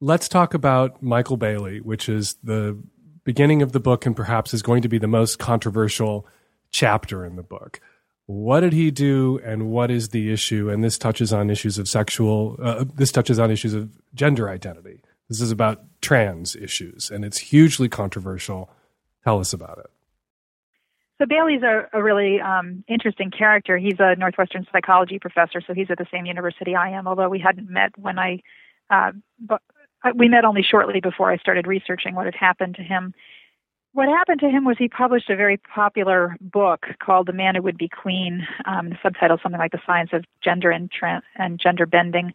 Let's talk about Michael Bailey, which is the beginning of the book and perhaps is going to be the most controversial chapter in the book. What did he do and what is the issue? And this touches on issues of sexual, uh, this touches on issues of gender identity. This is about trans issues and it's hugely controversial. Tell us about it. So Bailey's a, a really um, interesting character. He's a Northwestern psychology professor, so he's at the same university I am. Although we hadn't met when I, uh, but uh, we met only shortly before I started researching what had happened to him. what happened to him was he published a very popular book called The Man Who Would Be Queen. Um, the subtitle something like The Science of Gender and, Tra- and Gender Bending.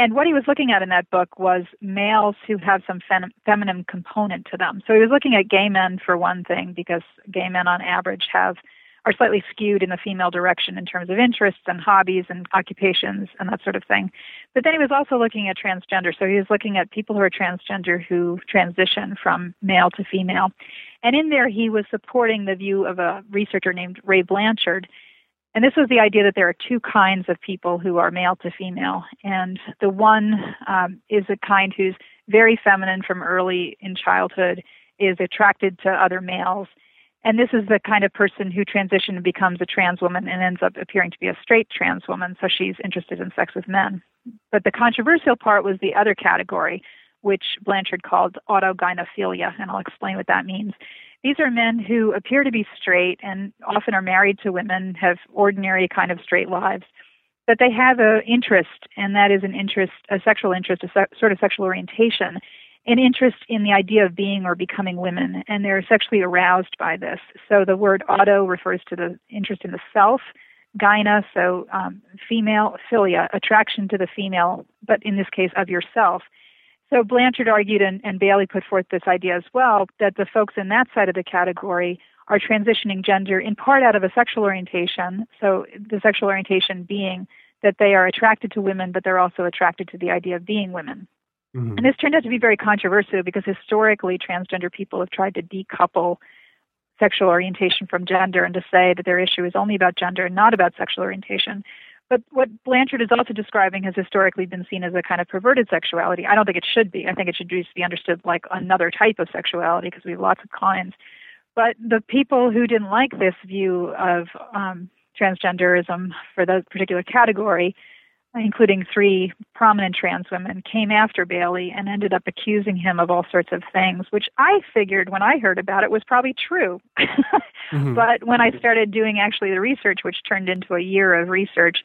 And what he was looking at in that book was males who have some fem- feminine component to them. So he was looking at gay men for one thing, because gay men on average have are slightly skewed in the female direction in terms of interests and hobbies and occupations and that sort of thing. But then he was also looking at transgender. So he was looking at people who are transgender who transition from male to female. And in there, he was supporting the view of a researcher named Ray Blanchard. And this was the idea that there are two kinds of people who are male to female. And the one um, is a kind who's very feminine from early in childhood, is attracted to other males and this is the kind of person who transitions and becomes a trans woman and ends up appearing to be a straight trans woman, so she's interested in sex with men. But the controversial part was the other category, which Blanchard called autogynephilia, and I'll explain what that means. These are men who appear to be straight and often are married to women, have ordinary kind of straight lives, but they have an interest, and that is an interest, a sexual interest, a se- sort of sexual orientation an interest in the idea of being or becoming women, and they're sexually aroused by this. So the word auto refers to the interest in the self, gyna, so um, female, philia, attraction to the female, but in this case of yourself. So Blanchard argued, and, and Bailey put forth this idea as well, that the folks in that side of the category are transitioning gender in part out of a sexual orientation, so the sexual orientation being that they are attracted to women, but they're also attracted to the idea of being women. Mm-hmm. And this turned out to be very controversial because historically transgender people have tried to decouple sexual orientation from gender and to say that their issue is only about gender and not about sexual orientation. But what Blanchard is also describing has historically been seen as a kind of perverted sexuality. I don't think it should be. I think it should just be understood like another type of sexuality because we have lots of kinds. But the people who didn't like this view of um, transgenderism for that particular category including three prominent trans women, came after Bailey and ended up accusing him of all sorts of things, which I figured when I heard about it was probably true. mm-hmm. But when I started doing actually the research, which turned into a year of research,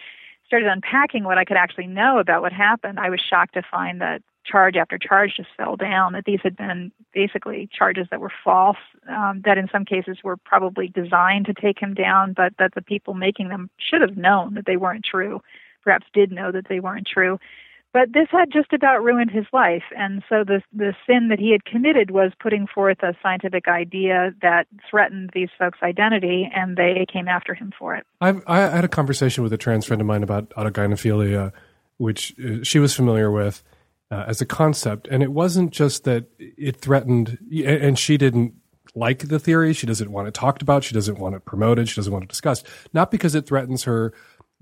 started unpacking what I could actually know about what happened, I was shocked to find that charge after charge just fell down, that these had been basically charges that were false, um, that in some cases were probably designed to take him down, but that the people making them should have known that they weren't true perhaps did know that they weren't true. But this had just about ruined his life, and so the the sin that he had committed was putting forth a scientific idea that threatened these folks' identity, and they came after him for it. I've, I had a conversation with a trans friend of mine about autogynephilia, which uh, she was familiar with uh, as a concept, and it wasn't just that it threatened, and she didn't like the theory. She doesn't want it talked about. She doesn't want it promoted. She doesn't want it discussed. Not because it threatens her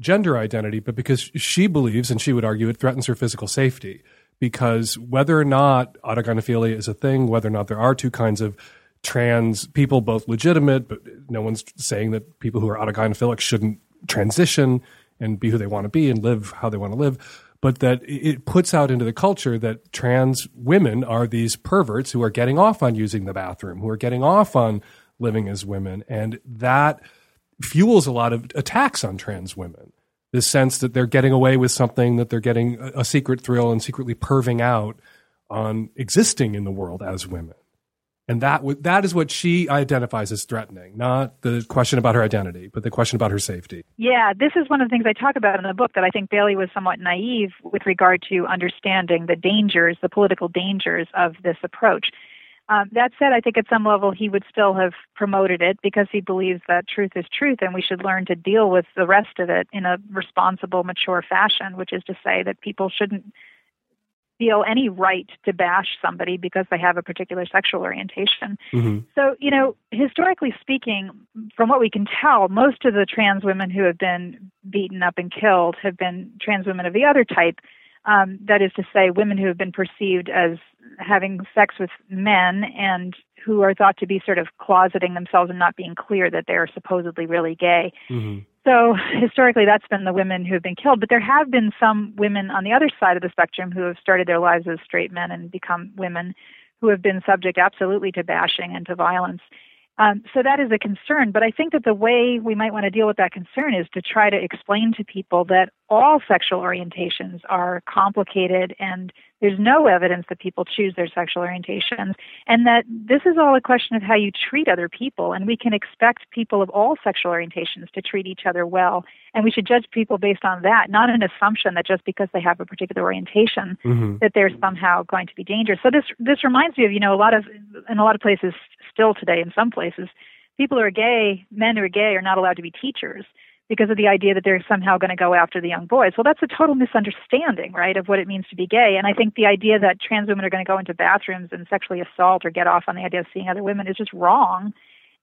gender identity, but because she believes, and she would argue, it threatens her physical safety. Because whether or not autogynephilia is a thing, whether or not there are two kinds of trans people, both legitimate, but no one's saying that people who are autogynephilic shouldn't transition and be who they want to be and live how they want to live, but that it puts out into the culture that trans women are these perverts who are getting off on using the bathroom, who are getting off on living as women. And that fuels a lot of attacks on trans women. This sense that they're getting away with something, that they're getting a, secret thrill and secretly perving out on existing in the world as women. And that that is what she identifies as threatening, not the question about her identity, but the question about her safety. Yeah, this is one of the things I talk about in the book that I think Bailey was somewhat naive with regard to understanding the dangers, the political dangers of this approach. Um, that said, I think at some level he would still have promoted it because he believes that truth is truth and we should learn to deal with the rest of it in a responsible, mature fashion, which is to say that people shouldn't feel any right to bash somebody because they have a particular sexual orientation. Mm-hmm. So, you know, historically speaking, from what we can tell, most of the trans women who have been beaten up and killed have been trans women of the other type um, that is to say, women who have been perceived as having sex with men and who are thought to be sort of closeting themselves and not being clear that they're supposedly really gay. Mm-hmm. So historically, that's been the women who have been killed. But there have been some women on the other side of the spectrum who have started their lives as straight men and become women who have been subject absolutely to bashing and to violence. Um, so that is a concern. But I think that the way we might want to deal with that concern is to try to explain to people that all sexual orientations are complicated and there's no evidence that people choose their sexual orientations and that this is all a question of how you treat other people. And we can expect people of all sexual orientations to treat each other well. And we should judge people based on that not an assumption that just because they have a particular orientation Mhm. that they're somehow going to be dangerous. So this this reminds me of you know a lot of in a lot of places still today in some places people who are gay men who are gay are not allowed to be teachers because of the idea that they're somehow going to go after the young boys. Well, that's a total misunderstanding, right, of what it means to be gay. And I think the idea that trans women are going to go into bathrooms and sexually assault or get off on the idea of seeing other women is just wrong.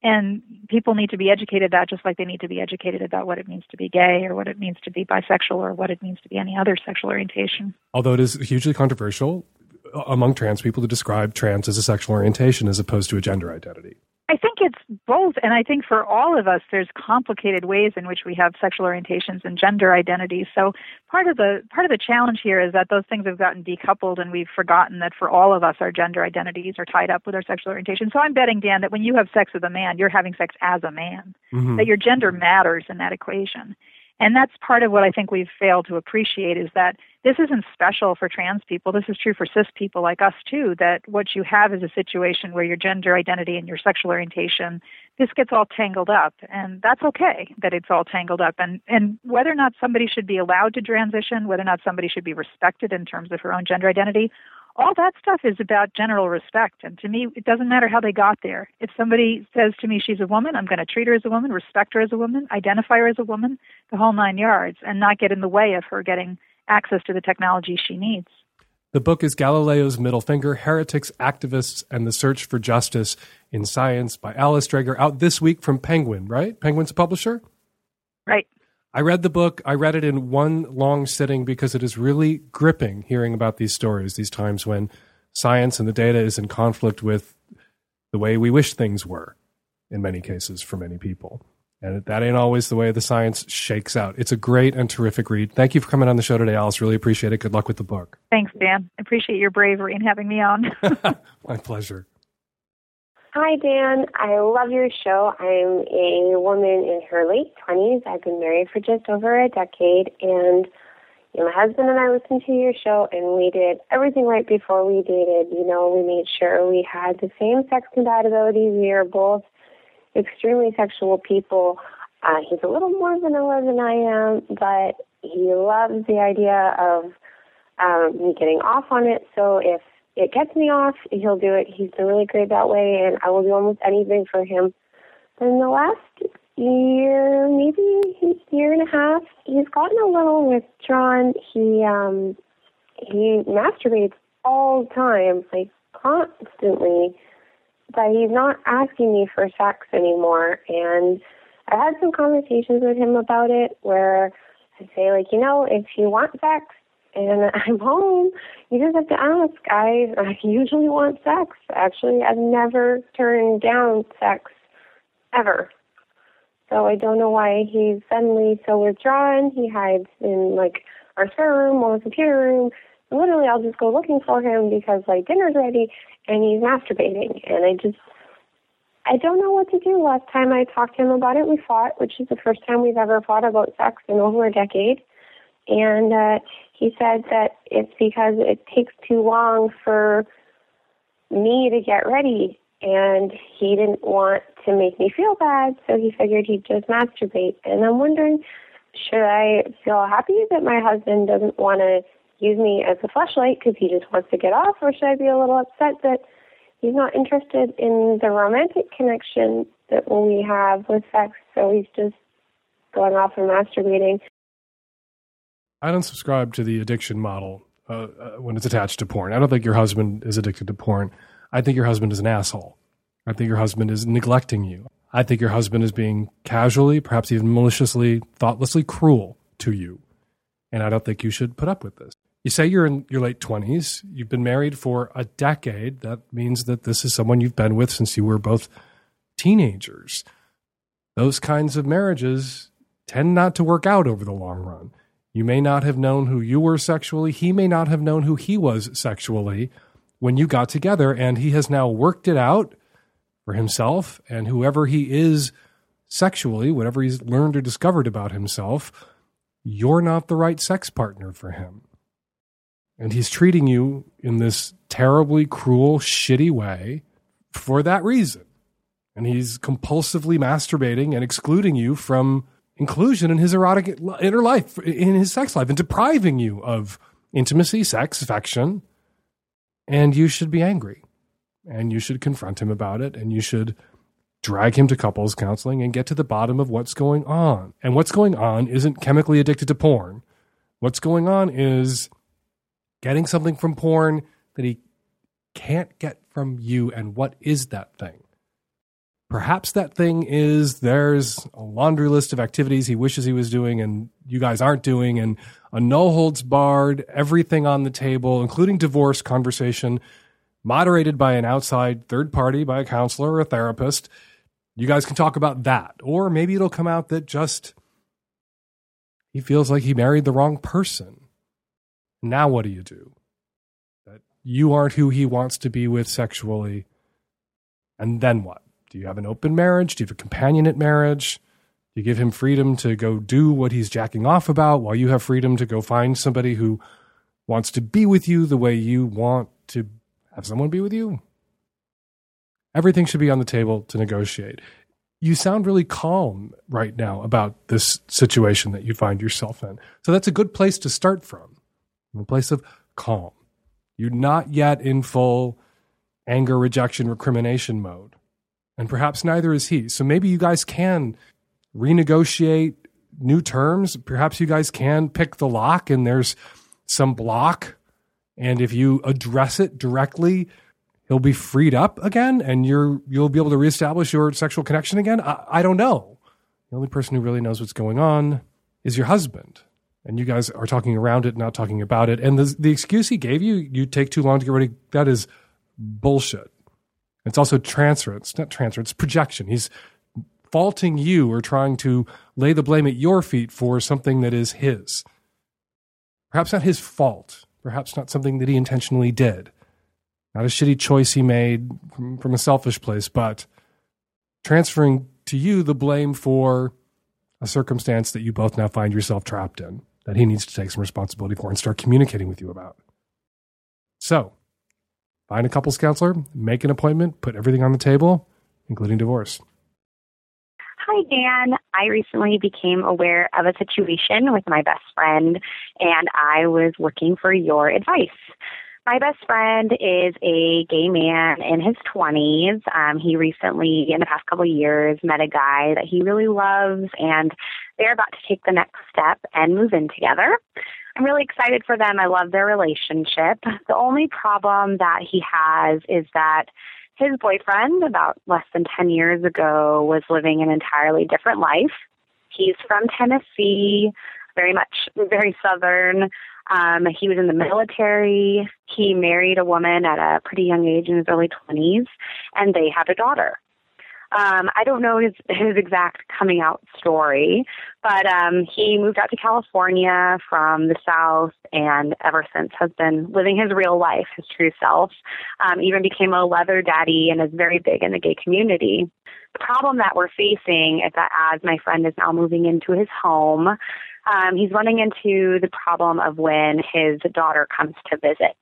And people need to be educated that just like they need to be educated about what it means to be gay or what it means to be bisexual or what it means to be any other sexual orientation. Although it is hugely controversial uh, among trans people to describe trans as a sexual orientation as opposed to a gender identity. I think it's both, and I think for all of us, there's complicated ways in which we have sexual orientations and gender identities. So part of the part of the challenge here is that those things have gotten decoupled, and we've forgotten that for all of us, our gender identities are tied up with our sexual orientation. So I'm betting, Dan, that when you have sex with a man, you're having sex as a man. Mhm. That your gender matters in that equation. And that's part of what I think we've failed to appreciate is that this isn't special for trans people. This is true for cis people like us too, that what you have is a situation where your gender identity and your sexual orientation, this gets all tangled up. And that's okay that it's all tangled up. And, and whether or not somebody should be allowed to transition, whether or not somebody should be respected in terms of her own gender identity, all that stuff is about general respect. And to me, it doesn't matter how they got there. If somebody says to me she's a woman, I'm going to treat her as a woman, respect her as a woman, identify her as a woman, the whole nine yards, and not get in the way of her getting access to the technology she needs. The book is Galileo's Middle Finger Heretics, Activists, and the Search for Justice in Science by Alice Dreger, out this week from Penguin, right? Penguin's a publisher? Right. I read the book. I read it in one long sitting because it is really gripping hearing about these stories, these times when science and the data is in conflict with the way we wish things were in many cases for many people. And that ain't always the way the science shakes out. It's a great and terrific read. Thank you for coming on the show today, Alice. Really appreciate it. Good luck with the book. Thanks, Dan. Appreciate your bravery in having me on. My pleasure. Hi, Dan. I love your show. I'm a woman in her late 20s. I've been married for just over a decade, and you know, my husband and I listened to your show, and we did everything right before we dated. You know, we made sure we had the same sex compatibility. We are both extremely sexual people. Uh, he's a little more vanilla than I am, but he loves the idea of um, me getting off on it. So if it gets me off, he'll do it. He's been really great that way, and I will do almost anything for him. In the last year, maybe year and a half, he's gotten a little withdrawn. He um he masturbates all the time, like constantly. But he's not asking me for sex anymore. And I had some conversations with him about it where I say, like, you know, if you want sex and I'm home, you just have to ask. I, I usually want sex. Actually, I've never turned down sex ever. So I don't know why he's suddenly so withdrawn. He hides in like our spare room or computer room. Literally, I'll just go looking for him because like dinner's ready and he's masturbating. And I just, I don't know what to do. Last time I talked to him about it, we fought, which is the first time we've ever fought about sex in over a decade. And uh, he said that it's because it takes too long for me to get ready and he didn't want to make me feel bad, so he figured he'd just masturbate. And I'm wondering, should I feel happy that my husband doesn't want to use me as a flashlight because he just wants to get off, or should I be a little upset that he's not interested in the romantic connection that we have with sex, so he's just going off and masturbating? I don't subscribe to the addiction model uh, uh, when it's attached to porn. I don't think your husband is addicted to porn. I think your husband is an asshole. I think your husband is neglecting you. I think your husband is being casually, perhaps even maliciously, thoughtlessly cruel to you. And I don't think you should put up with this. You say you're in your late 20s. You've been married for a decade. That means that this is someone you've been with since you were both teenagers. Those kinds of marriages tend not to work out over the long run. You may not have known who you were sexually. He may not have known who he was sexually when you got together, and he has now worked it out for himself and whoever he is sexually, whatever he's learned or discovered about himself. you're not the right sex partner for him. And he's treating you in this terribly cruel, shitty way for that reason. And he's compulsively masturbating and excluding you from inclusion in his erotic inner life, in his sex life, and depriving you of intimacy, sex, affection. And you should be angry. And you should confront him about it. And you should drag him to couples counseling and get to the bottom of what's going on. And what's going on isn't chemically addicted to porn. What's going on is getting something from porn that he can't get from you. And what is that thing? Perhaps that thing is there's a laundry list of activities he wishes he was doing and you guys aren't doing, and a no holds barred, everything on the table, including divorce conversation, moderated by an outside third party, by a counselor or a therapist you guys can talk about that. Or maybe it'll come out that just he feels like he married the wrong person. Now, what do you do? That you aren't who he wants to be with sexually. And then what? Do you have an open marriage? Do you have a companionate marriage? Do you give him freedom to go do what he's jacking off about while you have freedom to go find somebody who wants to be with you the way you want to have someone be with you? Everything should be on the table to negotiate. You sound really calm right now about this situation that you find yourself in. So that's a good place to start from, a place of calm. You're not yet in full anger, rejection, recrimination mode. And perhaps neither is he. So maybe you guys can renegotiate new terms. Perhaps you guys can pick the lock and there's some block. And if you address it directly, he'll be freed up again and you're you'll be able to reestablish your sexual connection again I, I, don't know the only person who really knows what's going on is your husband and you guys are talking around it not talking about it. And the, the excuse he gave you you take too long to get ready that is bullshit. It's also transference not transfer it's projection. He's faulting you or trying to lay the blame at your feet for something that is his. Perhaps not his fault. Perhaps not something that he intentionally did. Not a shitty choice he made from, from a selfish place, but transferring to you the blame for a circumstance that you both now find yourself trapped in that he needs to take some responsibility for and start communicating with you about. So, find a couples counselor, make an appointment, put everything on the table, including divorce. Hi, Dan. I recently became aware of a situation with my best friend, and I was looking for your advice. My best friend is a gay man in his 20s. Um, he recently, in the past couple of years, met a guy that he really loves, and they're about to take the next step and move in together. I'm really excited for them. I love their relationship. The only problem that he has is that his boyfriend, about less than 10 years ago, was living an entirely different life. He's from Tennessee, very much very southern. Um, he was in the military. He married a woman at a pretty young age in his early 20s, and they had a daughter. Um, I don't know his his exact coming out story, but um, he moved out to California from the South, and ever since has been living his real life, his true self. Um, even became a leather daddy and is very big in the gay community. The problem that we're facing is that as my friend is now moving into his home, um, he's running into the problem of when his daughter comes to visit.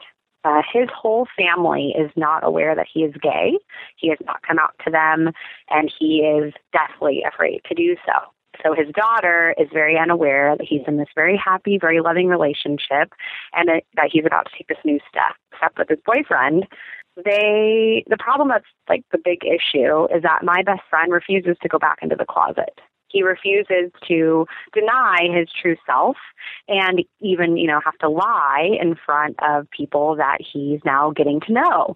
Uh, his whole family is not aware that he is gay. He has not come out to them, and he is deathly afraid to do so. So his daughter is very unaware that he's in this very happy, very loving relationship, and that he's about to take this new step step with his boyfriend. They the problem that's like the big issue is that my best friend refuses to go back into the closet. He refuses to deny his true self and even, you know, have to lie in front of people that he's now getting to know.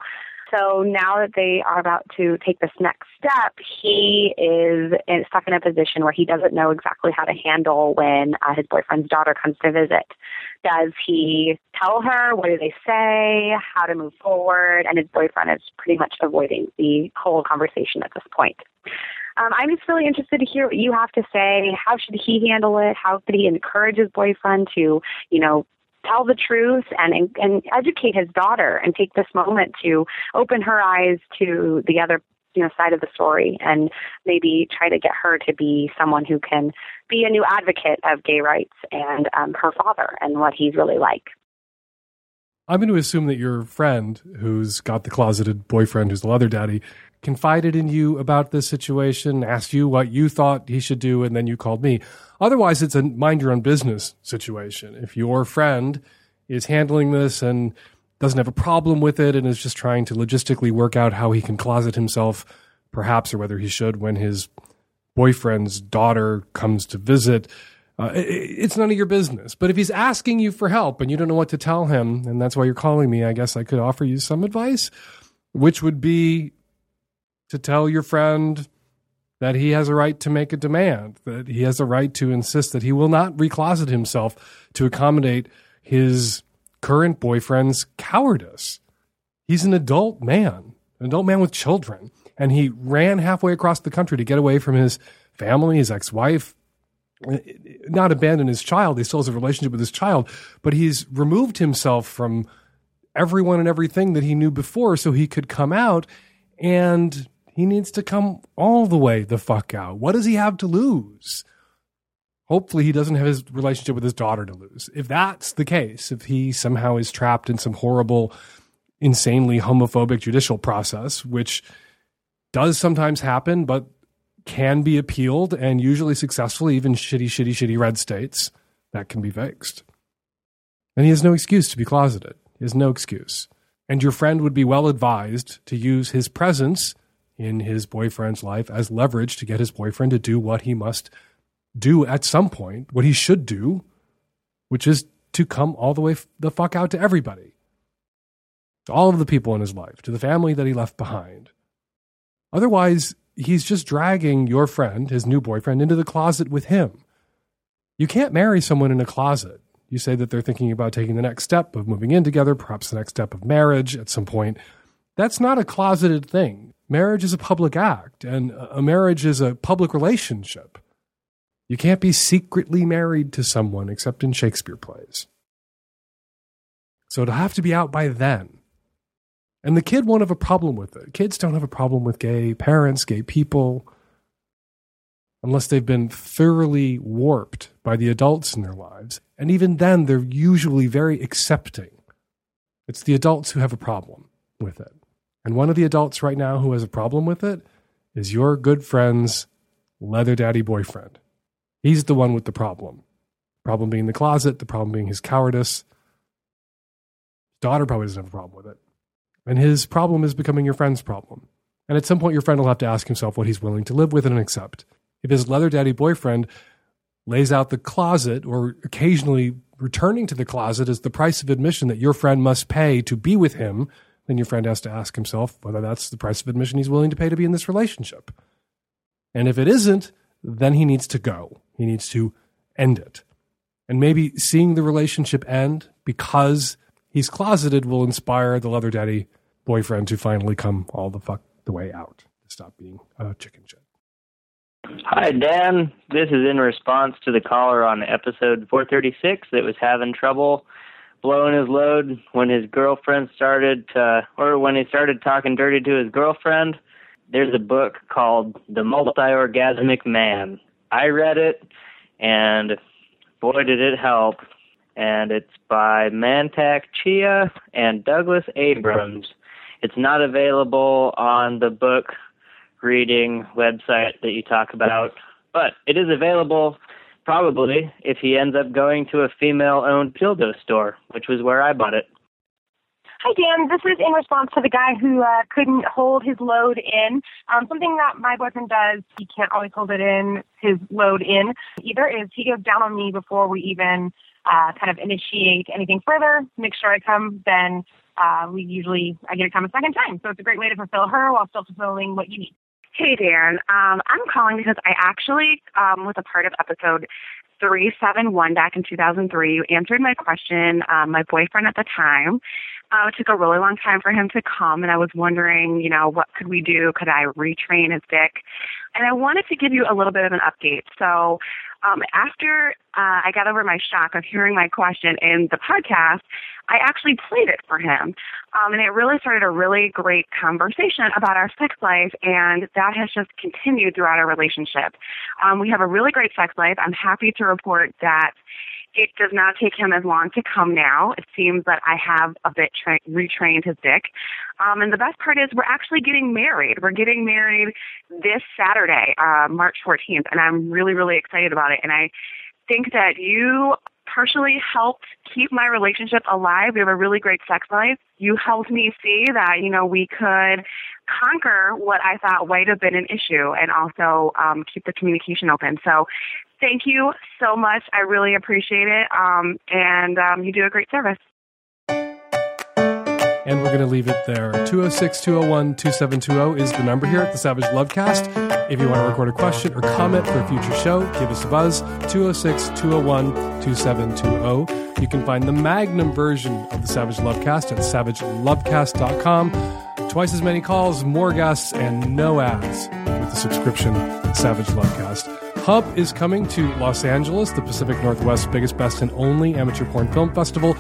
So now that they are about to take this next step, he is stuck in a position where he doesn't know exactly how to handle when uh, his boyfriend's daughter comes to visit. Does he tell her? What do they say? How to move forward? And his boyfriend is pretty much avoiding the whole conversation at this point. Um, I'm just really interested to hear what you have to say. How should he handle it? How could he encourage his boyfriend to, you know, tell the truth and and educate his daughter and take this moment to open her eyes to the other you know side of the story and maybe try to get her to be someone who can be a new advocate of gay rights and um, her father and what he's really like. I'm going to assume that your friend, who's got the closeted boyfriend, who's the leather daddy, confided in you about this situation, asked you what you thought he should do, and then you called me. Otherwise, it's a mind your own business situation. If your friend is handling this and doesn't have a problem with it and is just trying to logistically work out how he can closet himself, perhaps, or whether he should when his boyfriend's daughter comes to visit, uh, it, it's none of your business. But if he's asking you for help and you don't know what to tell him, and that's why you're calling me, I guess I could offer you some advice, which would be to tell your friend that he has a right to make a demand, that he has a right to insist that he will not recloset himself to accommodate his current boyfriend's cowardice. He's an adult man, an adult man with children, and he ran halfway across the country to get away from his family, his ex wife, not abandon his child. He still has a relationship with his child, but he's removed himself from everyone and everything that he knew before so he could come out and he needs to come all the way the fuck out. What does he have to lose? Hopefully, he doesn't have his relationship with his daughter to lose. If that's the case, if he somehow is trapped in some horrible, insanely homophobic judicial process, which does sometimes happen, but can be appealed and usually successfully, even shitty, shitty, shitty red states, that can be fixed. And he has no excuse to be closeted. He has no excuse. And your friend would be well advised to use his presence in his boyfriend's life as leverage to get his boyfriend to do what he must do at some point, what he should do, which is to come all the way the fuck out to everybody, to all of the people in his life, to the family that he left behind. Otherwise, he's just dragging your friend, his new boyfriend, into the closet with him. You can't marry someone in a closet. You say that they're thinking about taking the next step of moving in together, perhaps the next step of marriage at some point. That's not a closeted thing. Marriage is a public act, and a marriage is a public relationship. You can't be secretly married to someone except in Shakespeare plays. So it'll have to be out by then. And the kid won't have a problem with it. Kids don't have a problem with gay parents, gay people, unless they've been thoroughly warped by the adults in their lives. And even then, they're usually very accepting. It's the adults who have a problem with it. And one of the adults right now who has a problem with it is your good friend's leather daddy boyfriend. He's the one with the problem. Problem being the closet, the problem being his cowardice. His daughter probably doesn't have a problem with it. And his problem is becoming your friend's problem. And at some point, your friend will have to ask himself what he's willing to live with and accept. If his leather daddy boyfriend lays out the closet or occasionally returning to the closet as the price of admission that your friend must pay to be with him, then your friend has to ask himself whether that's the price of admission he's willing to pay to be in this relationship. And if it isn't, then he needs to go. He needs to end it. And maybe seeing the relationship end because he's closeted will inspire the leather daddy boyfriend to finally come all the fuck the way out to stop being a chicken shit. Hi, Dan. This is in response to the caller on episode 436 that was having trouble blowing his load when his girlfriend started to, or when he started talking dirty to his girlfriend. There's a book called The Multi Orgasmic Man. I read it, and boy, did it help. And it's by Mantak Chia and Douglas Abrams. It's not available on the book reading website that you talk about, but it is available probably if he ends up going to a female owned dildo store, which was where I bought it. Hi, Dan. This is in response to the guy who uh, couldn't hold his load in. Um, something that my boyfriend does, he can't always hold it in, his load in either, is he goes down on me before we even uh, kind of initiate anything further, make sure I come, then uh, we usually, I get to come a second time. So it's a great way to fulfill her while still fulfilling what you need. Hey, Dan. Um, I'm calling because I actually um, was a part of episode 371 back in 2003. You answered my question. Um, my boyfriend at the time, uh, it took a really long time for him to come, and I was wondering, you know, what could we do? Could I retrain his dick? And I wanted to give you a little bit of an update. So Um, after uh, I got over my shock of hearing my question in the podcast, I actually played it for him. Um, and it really started a really great conversation about our sex life, and that has just continued throughout our relationship. Um, we have a really great sex life. I'm happy to report that it does not take him as long to come now. It seems that I have a bit tra- retrained his dick. Um, and the best part is we're actually getting married. We're getting married this Saturday, uh, March 14th, and I'm really, really excited about it. And I think that you partially helped keep my relationship alive. We have a really great sex life. You helped me see that, you know, we could conquer what I thought might have been an issue and also um, keep the communication open. So thank you so much. I really appreciate it. Um, and um, you do a great service. And we're going to leave it there. 206 201 2720 is the number here at the Savage Lovecast. If you want to record a question or comment for a future show, give us a buzz 206 201 2720. You can find the Magnum version of the Savage Lovecast at savagelovecast.com. Twice as many calls, more guests, and no ads with the subscription Savage Lovecast. Hump is coming to Los Angeles, the Pacific Northwest's biggest, best, and only amateur porn film festival.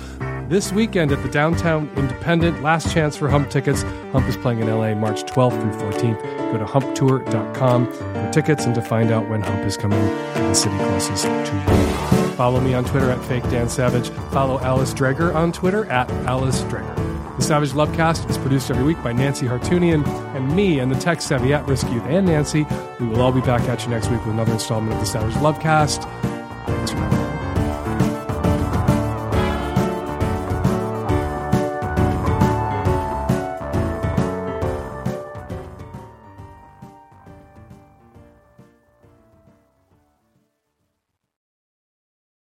This weekend at the Downtown Independent, last chance for Hump tickets. Hump is playing in LA March 12th through 14th. Go to humptour.com for tickets and to find out when Hump is coming to the city closest to you. Follow me on Twitter at Fake Dan Savage. Follow Alice Dreger on Twitter at Alice Dreger. The Savage Lovecast is produced every week by Nancy Hartunian and me and the tech savvy at Risk Youth and Nancy. We will all be back at you next week with another installment of the Savage Lovecast. Thanks for